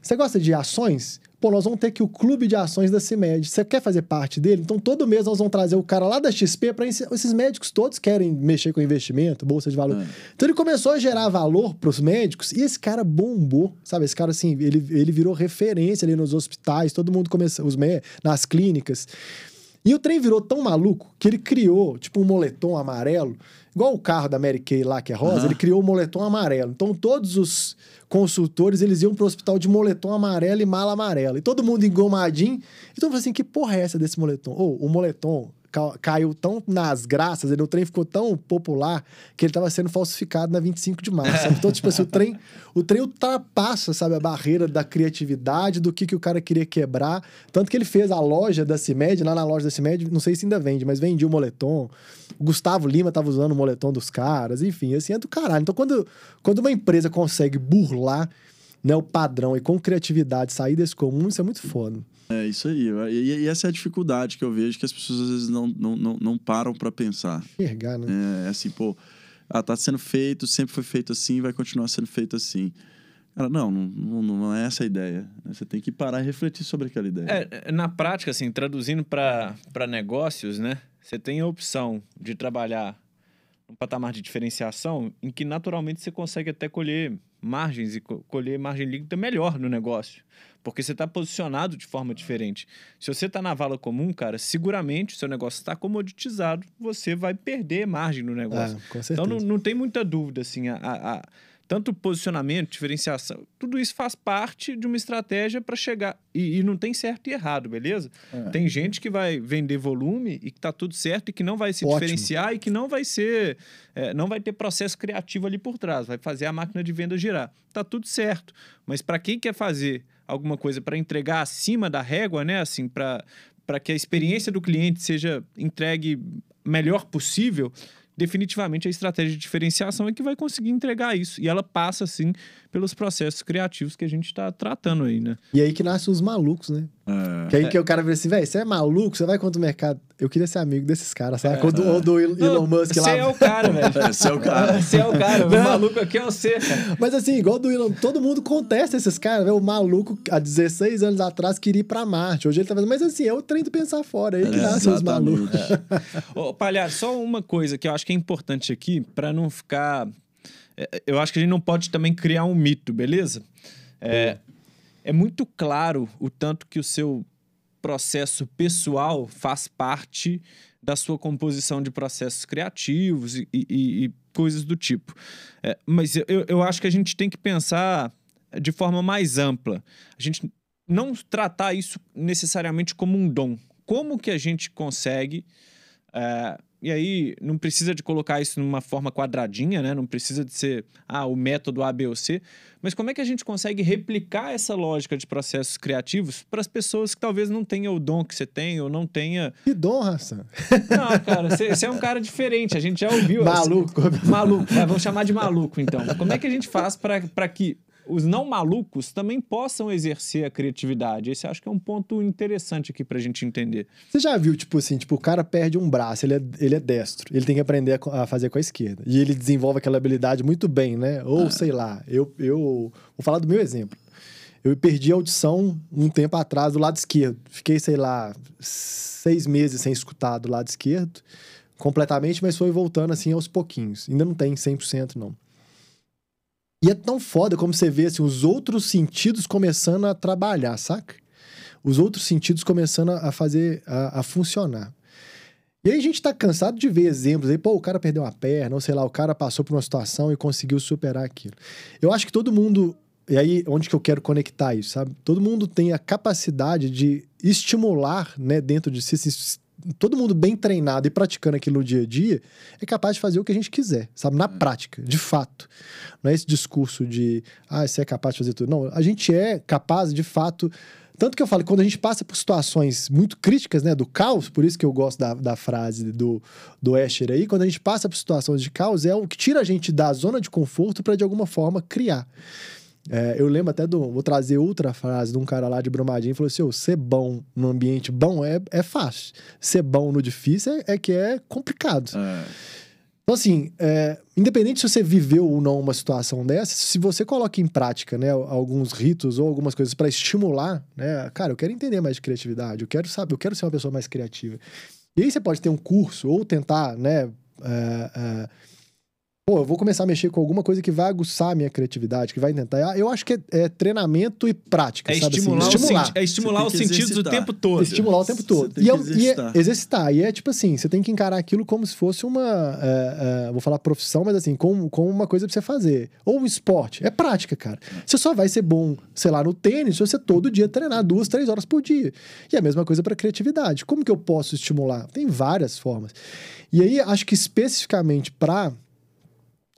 S3: você gosta de ações? Pô, nós vamos ter aqui o clube de ações da CIMED. Você quer fazer parte dele? Então, todo mês nós vamos trazer o cara lá da XP para esses médicos todos querem mexer com investimento, bolsa de valor.
S1: É.
S3: Então, ele começou a gerar valor para os médicos e esse cara bombou, sabe? Esse cara, assim, ele, ele virou referência ali nos hospitais, todo mundo começou, os mé- nas clínicas. E o trem virou tão maluco que ele criou, tipo, um moletom amarelo, igual o carro da Mary Kay lá, que é rosa, ele criou o moletom amarelo. Então, todos os consultores, eles iam pro hospital de moletom amarelo e mala amarela. E todo mundo engomadinho. Então, eu falei assim, que porra é essa desse moletom? Ou, o moletom caiu tão nas graças, ele, o trem ficou tão popular que ele tava sendo falsificado na 25 de março. sabe? Então, tipo assim, o trem, o trem ultrapassa, sabe, a barreira da criatividade, do que, que o cara queria quebrar. Tanto que ele fez a loja da CIMED, lá na loja da CIMED, não sei se ainda vende, mas vendia o moletom. O Gustavo Lima tava usando o moletom dos caras, enfim, assim, é do caralho. Então, quando, quando uma empresa consegue burlar né, o padrão e com criatividade sair desse comum, isso é muito foda.
S1: É isso aí. E, e essa é a dificuldade que eu vejo que as pessoas às vezes não, não, não, não param pra pensar.
S3: Enxergar, né?
S1: É assim, pô, ah, tá sendo feito, sempre foi feito assim, vai continuar sendo feito assim. Cara, não, não, não, não é essa a ideia. Você tem que parar e refletir sobre aquela ideia.
S2: É, na prática, assim, traduzindo para negócios, né? Você tem a opção de trabalhar um patamar de diferenciação em que naturalmente você consegue até colher margens e co- colher margem líquida melhor no negócio. Porque você está posicionado de forma diferente. Se você está na vala comum, cara, seguramente o seu negócio está comoditizado, você vai perder margem no negócio.
S3: É.
S2: Então não, não tem muita dúvida, assim, a, a- a- tanto posicionamento, diferenciação, tudo isso faz parte de uma estratégia para chegar. E, e não tem certo e errado, beleza?
S1: É.
S2: Tem gente que vai vender volume e que tá tudo certo e que não vai se
S3: Ótimo.
S2: diferenciar e que não vai ser. é, não vai ter processo criativo ali por trás, vai fazer a máquina de venda girar. Tá tudo certo. Mas para quem quer fazer alguma coisa para entregar acima da régua, né? Assim, para que a experiência do cliente seja entregue melhor possível, definitivamente a estratégia de diferenciação é que vai conseguir entregar isso. E ela passa, assim, pelos processos criativos que a gente está tratando aí, né?
S3: E aí que nascem os malucos, né?
S1: É.
S3: Que aí que o cara vira assim, velho, você é maluco? Você vai contra o mercado? Eu queria ser amigo desses caras, sabe? Ou do, ou do Elon
S2: Não,
S3: Musk lá.
S2: Você é o cara, velho.
S1: Esse é o cara.
S2: Você é o cara. O maluco aqui é você, cara.
S3: Mas assim, igual do Elon, todo mundo contesta esses caras, velho. O maluco, há 16 anos atrás, queria ir pra Marte. Hoje ele tá fazendo, mas assim, é o trem do pensar fora, é aí que
S1: É,
S3: nascem os
S1: exatamente.
S3: malucos.
S2: Ô, Palhaço, só uma coisa que eu acho que é importante aqui, para não ficar. é, Eu acho que a gente não pode também criar um mito, beleza? É, é muito claro o tanto que o seu processo pessoal faz parte da sua composição de processos criativos e, e- e coisas do tipo. É, mas eu, eu acho que a gente tem que pensar de forma mais ampla. A gente não tratar isso necessariamente como um dom. Como que a gente consegue é, e aí, não precisa de colocar isso numa forma quadradinha, né? Não precisa de ser ah, o método A, B ou C. Mas como é que a gente consegue replicar essa lógica de processos criativos para as pessoas que talvez não tenham o dom que você tem ou não tenha.
S3: Que dom, Hassan.
S2: Não, cara, você é um cara diferente. A gente já ouviu.
S3: Maluco.
S2: Maluco, vai, vamos chamar de maluco, então. Como é que a gente faz para que os não malucos também possam exercer a criatividade? Esse acho que é um ponto interessante aqui para a gente entender.
S3: Você já viu, tipo assim, tipo, o cara perde um braço, ele é, ele é destro, ele tem que aprender a a, fazer com a esquerda. E ele desenvolve aquela habilidade muito bem, né? Ou, sei lá, eu, eu vou falar do meu exemplo. Eu perdi a audição um tempo atrás do lado esquerdo. Fiquei, sei lá, seis meses sem escutar do lado esquerdo, completamente, mas foi voltando assim aos pouquinhos. Ainda não tem 100% não. E é tão foda como você vê assim, os outros sentidos começando a trabalhar, saca? Os outros sentidos começando a fazer, a, a funcionar. E aí a gente tá cansado de ver exemplos aí, pô, o cara perdeu uma perna, ou sei lá, o cara passou por uma situação e conseguiu superar aquilo. Eu acho que todo mundo, e aí onde que eu quero conectar isso, sabe? Todo mundo tem a capacidade de estimular, né, dentro de si, se- todo mundo bem treinado e praticando aquilo no dia a dia, é capaz de fazer o que a gente quiser, sabe? Na prática, de fato. Não é esse discurso de, ah, você é capaz de fazer tudo. Não, a gente é capaz, de fato. Tanto que eu falo, quando a gente passa por situações muito críticas, né, do caos, por isso que eu gosto da, da frase do, do Escher aí, quando a gente passa por situações de caos, é o que tira a gente da zona de conforto para de alguma forma criar. É, eu lembro até do. Vou trazer outra frase de um cara lá de Brumadinho falou assim: "Ô, ser bom no ambiente bom é, é fácil. Ser bom no difícil é, é que é complicado.
S1: É.
S3: Então, assim, é, independente se você viveu ou não uma situação dessa, se você coloca em prática, né, alguns ritos ou algumas coisas para estimular, né, cara, eu quero entender mais de criatividade, eu quero saber, eu quero ser uma pessoa mais criativa. E aí você pode ter um curso ou tentar, né, é, é, pô, eu vou começar a mexer com alguma coisa que vai aguçar a minha criatividade, que vai tentar. Eu acho que é, é treinamento e prática,
S2: É
S3: sabe?
S2: estimular,
S3: assim,
S2: o
S3: estimular.
S2: é estimular os sentidos o
S1: exercitar.
S2: tempo todo.
S3: Estimular o tempo todo. E,
S1: que
S3: é, e é-
S1: exercitar.
S3: exercitar. E é tipo assim, você tem que encarar aquilo como se fosse uma. é, é, vou falar profissão, mas assim, como, como uma coisa pra você fazer. Ou um esporte. É prática, cara. Você só vai ser bom, sei lá, no tênis se você todo dia treinar duas, três horas por dia. E a mesma coisa pra criatividade. Como que eu posso estimular? Tem várias formas. E aí, acho que especificamente pra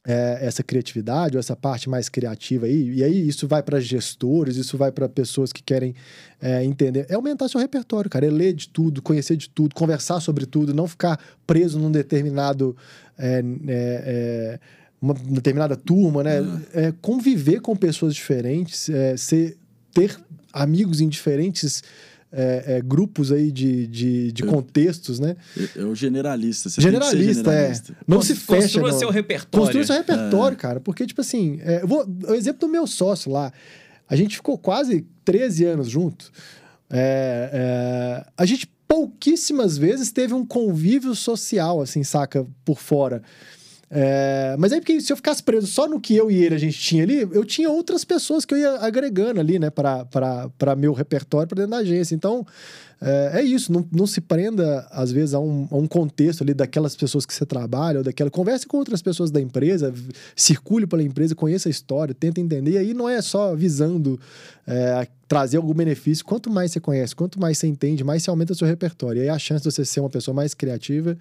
S3: é, essa criatividade, ou essa parte mais criativa aí, e aí isso vai para gestores, isso vai para pessoas que querem é, entender, é aumentar seu repertório, cara, é ler de tudo, conhecer de tudo, conversar sobre tudo, não ficar preso num determinado. é, é, é, uma determinada turma, né? É, conviver com pessoas diferentes, é, ser, ter amigos em diferentes é, é, grupos aí de, de, de
S1: Eu-
S3: contextos, né?
S1: É, é o generalista. Você tem que ser
S3: Generalista,
S1: generalista.
S3: é. Não
S2: Cons-
S3: se fecha.
S2: Construa
S3: no-
S2: seu repertório.
S3: Construa seu repertório, cara. Porque, tipo assim, é, eu vou, o exemplo do meu sócio lá. A gente ficou quase 13 anos junto. É, é, a gente pouquíssimas vezes teve um convívio social, assim, saca, por fora. É, mas aí, porque se eu ficasse preso só no que eu e ele a gente tinha ali, eu tinha outras pessoas que eu ia agregando ali, né, para meu repertório, para dentro da agência. Então, é, é isso, não, não se prenda, às vezes, a um, a um contexto ali daquelas pessoas que você trabalha, ou daquela. Converse com outras pessoas da empresa, circule pela empresa, conheça a história, tenta entender. E aí não é só visando é, trazer algum benefício. Quanto mais você conhece, quanto mais você entende, mais você aumenta o seu repertório. E aí a chance de você ser uma pessoa mais criativa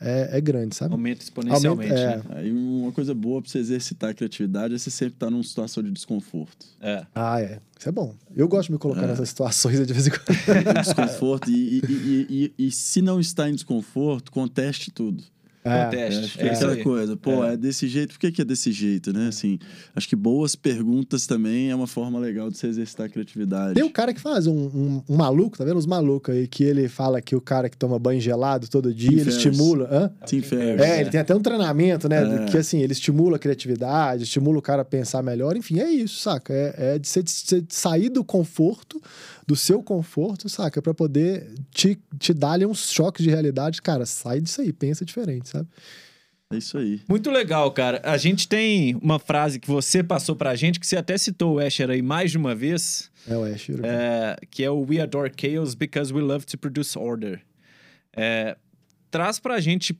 S3: é, é grande, sabe?
S2: Aumenta exponencialmente.
S3: Aumenta- é.
S2: né?
S1: Aí uma coisa boa pra você exercitar a criatividade é você sempre estar numa situação de desconforto.
S2: É.
S3: Ah, é. Isso é bom. Eu gosto de me colocar
S1: É.
S3: nessas situações de vez em quando.
S1: desconforto. e, e, e, e, e se não está em desconforto, conteste tudo.
S3: É.
S1: Acho que
S2: É
S1: é coisa, pô, é. desse jeito, por que, que é desse jeito, né? Assim, acho que boas perguntas também é uma forma legal de você exercitar a criatividade.
S3: Tem o cara que faz um, um, um maluco, tá vendo? Os malucos aí, que ele fala que o cara que toma banho gelado todo dia,
S1: Tim
S3: ele
S1: Ferriss.
S3: estimula. Hã?
S1: Tim Ferriss.
S3: É, ele tem até um treinamento, né?
S1: É.
S3: Que assim, ele estimula a criatividade, estimula o cara a pensar melhor. Enfim, é isso, saca? É, é de você de você sair do conforto, do seu conforto, saca? Pra poder te, te dar ali uns choques de realidade. Cara, sai disso aí, pensa diferente, sabe?
S1: É isso aí.
S2: Muito legal, cara. A gente tem uma frase que você passou pra gente, que você até citou o Asher aí mais de uma vez,
S3: É o Ash.
S2: é, que é o We Adore Chaos Because We Love to Produce Order. É, traz pra gente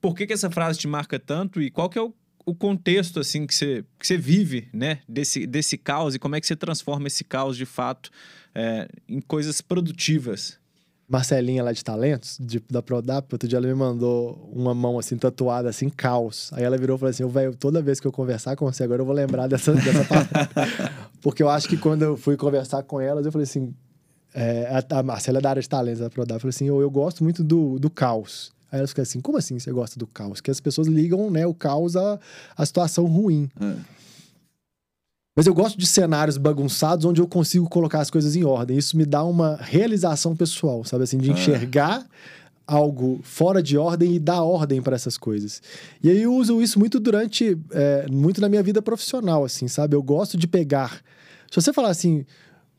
S2: por que, que essa frase te marca tanto e qual que é o, o contexto, assim, que você, que você vive, né? Desse, desse caos e como é que você transforma esse caos, de fato, é, em coisas produtivas.
S3: Marcelinha lá de talentos, de, da Prodap, outro dia ela me mandou uma mão assim, tatuada, assim, caos. Aí ela virou e falou assim: "Ô, velho, toda vez que eu conversar com você agora, eu vou lembrar dessa, dessa palavra. Porque eu acho que quando eu fui conversar com elas, eu falei assim: é, a, a Marcela é da área de talentos da Prodap, falou assim: eu, eu gosto muito do, do caos. Aí elas ficam assim: como assim você gosta do caos? Que as pessoas ligam, né, o caos à, à situação ruim.
S1: É.
S3: Mas eu gosto de cenários bagunçados onde eu consigo colocar as coisas em ordem. Isso me dá uma realização pessoal, sabe assim, de
S1: Ah.
S3: enxergar algo fora de ordem e dar ordem para essas coisas. E aí eu uso isso muito durante, é, muito na minha vida profissional, assim, sabe? Eu gosto de pegar. Se você falar assim,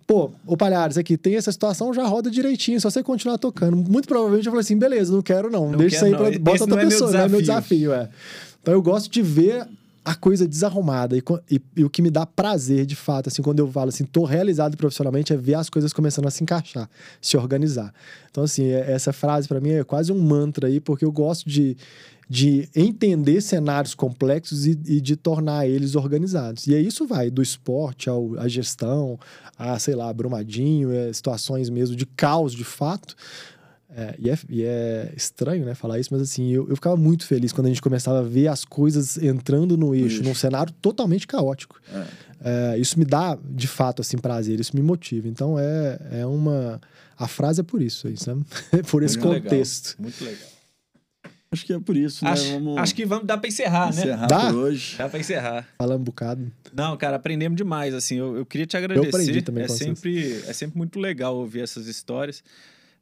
S3: pô, ô Palhares, aqui tem essa situação, já roda direitinho, só você continuar tocando. Muito provavelmente eu falei assim, beleza, não quero não,
S2: Não
S3: deixa isso aí, pra, bota outra
S2: é
S3: pessoa, não é meu
S2: desafio.
S3: desafio, é. Então eu gosto de ver a coisa desarrumada e, e- e o que me dá prazer, de fato, assim, quando eu falo assim, tô realizado profissionalmente, é ver as coisas começando a se encaixar, se organizar. Então, assim, é- essa frase para mim é quase um mantra aí, porque eu gosto de, de entender cenários complexos e, e de tornar eles organizados. E aí isso vai do esporte ao, à gestão, a, sei lá, Brumadinho, é, situações mesmo de caos de fato. É, e, é, e é estranho, né, falar isso, mas assim, eu, eu ficava muito feliz quando a gente começava a ver as coisas entrando no eixo,
S1: eixo.
S3: num cenário totalmente caótico. É, isso me dá, de fato, assim, prazer, isso me motiva. Então, é, é uma... A frase é por isso, aí, sabe? por esse
S2: Muito legal.
S3: contexto.
S2: Muito legal.
S1: Acho que é por isso, né?
S2: Acho,
S1: Vamos
S2: acho que vamos dar pra encerrar, né?
S1: encerrar
S3: Dá?
S1: por hoje.
S2: Dá pra encerrar.
S3: Falando um bocado.
S2: Não, cara, aprendemos demais, assim, eu, eu queria te agradecer.
S3: aprendi também
S2: é
S3: vocês.
S2: sempre É sempre muito legal ouvir essas histórias.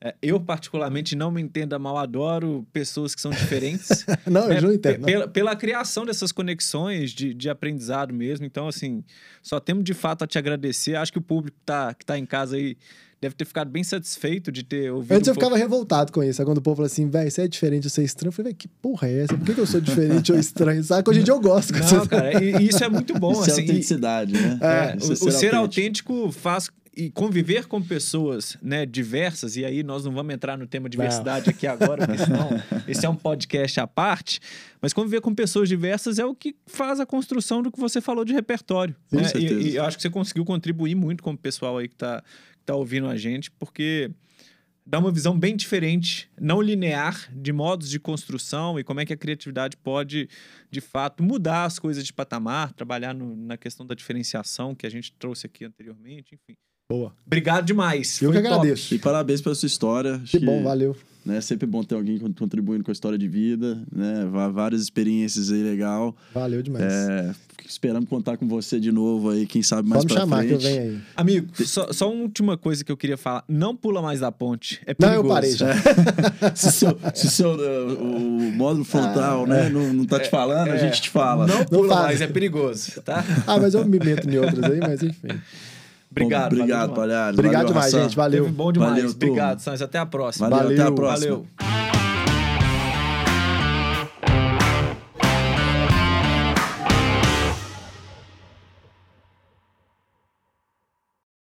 S2: É, eu, particularmente, não me entenda mal, adoro pessoas que são diferentes.
S3: Não, eu
S2: É,
S3: não entendo.
S2: Pela, pela criação dessas conexões de, de aprendizado mesmo. Então, assim, só temos de fato a te agradecer. Acho que o público que tá, que tá em casa aí deve ter ficado bem satisfeito de ter ouvido.
S3: Antes
S2: um
S3: eu ficava revoltado com isso. Aí quando o povo fala assim, velho, você é diferente, você é estranho. Eu falei, velho, que porra é essa? Por que, que eu sou diferente ou estranho? Sabe? Hoje em dia eu gosto.
S2: pouco- Não, cara, e, e isso é muito bom.
S1: Isso é
S2: assim, e-
S1: autenticidade, né?
S2: É,
S1: Isso
S2: o, o ser autêntico faz e conviver com pessoas né, diversas, e aí nós não vamos entrar no tema diversidade aqui agora, porque senão esse é um podcast à parte, mas conviver com pessoas diversas é o que faz a construção do que você falou de repertório. Né? E, e eu acho que você conseguiu contribuir muito com o pessoal aí que está tá ouvindo a gente, porque dá uma visão bem diferente, não linear, de modos de construção e como é que a criatividade pode, de fato, mudar as coisas de patamar, trabalhar no- na questão da diferenciação que a gente trouxe aqui anteriormente, enfim.
S3: Boa.
S2: Obrigado demais.
S3: Eu
S2: Foi
S3: que
S2: top.
S3: agradeço.
S1: E parabéns pela sua história. Acho
S3: Que bom, valeu.
S1: né, É sempre bom ter alguém con- contribuindo com a história de vida, né? Várias experiências aí legal.
S3: Valeu demais.
S1: É, esperamos contar com você de novo aí, quem sabe mais
S3: me
S1: pra
S3: chamar que eu
S1: frente.
S3: venho aí.
S2: Amigo, só, só uma última coisa que eu queria falar. Não pula mais da ponte. É
S3: Não,
S2: perigoso.
S3: eu parei já.
S1: Se seu, se seu, uh, o módulo frontal, né, não, não tá te falando, a gente te fala.
S2: Não pula
S3: fala.
S2: mais, é perigoso, tá?
S3: Ah, mas eu me meto em outras aí, mas enfim.
S2: Obrigado.
S1: Obrigado,
S2: valeu demais.
S1: Palhares.
S3: Obrigado
S1: Valeu,
S3: demais,
S1: Hassan.
S3: gente. Valeu.
S2: Teve bom demais.
S1: Valeu.
S2: Obrigado, Sanz. Até a próxima.
S1: Valeu, até a
S3: Valeu.
S1: próxima.
S2: Valeu.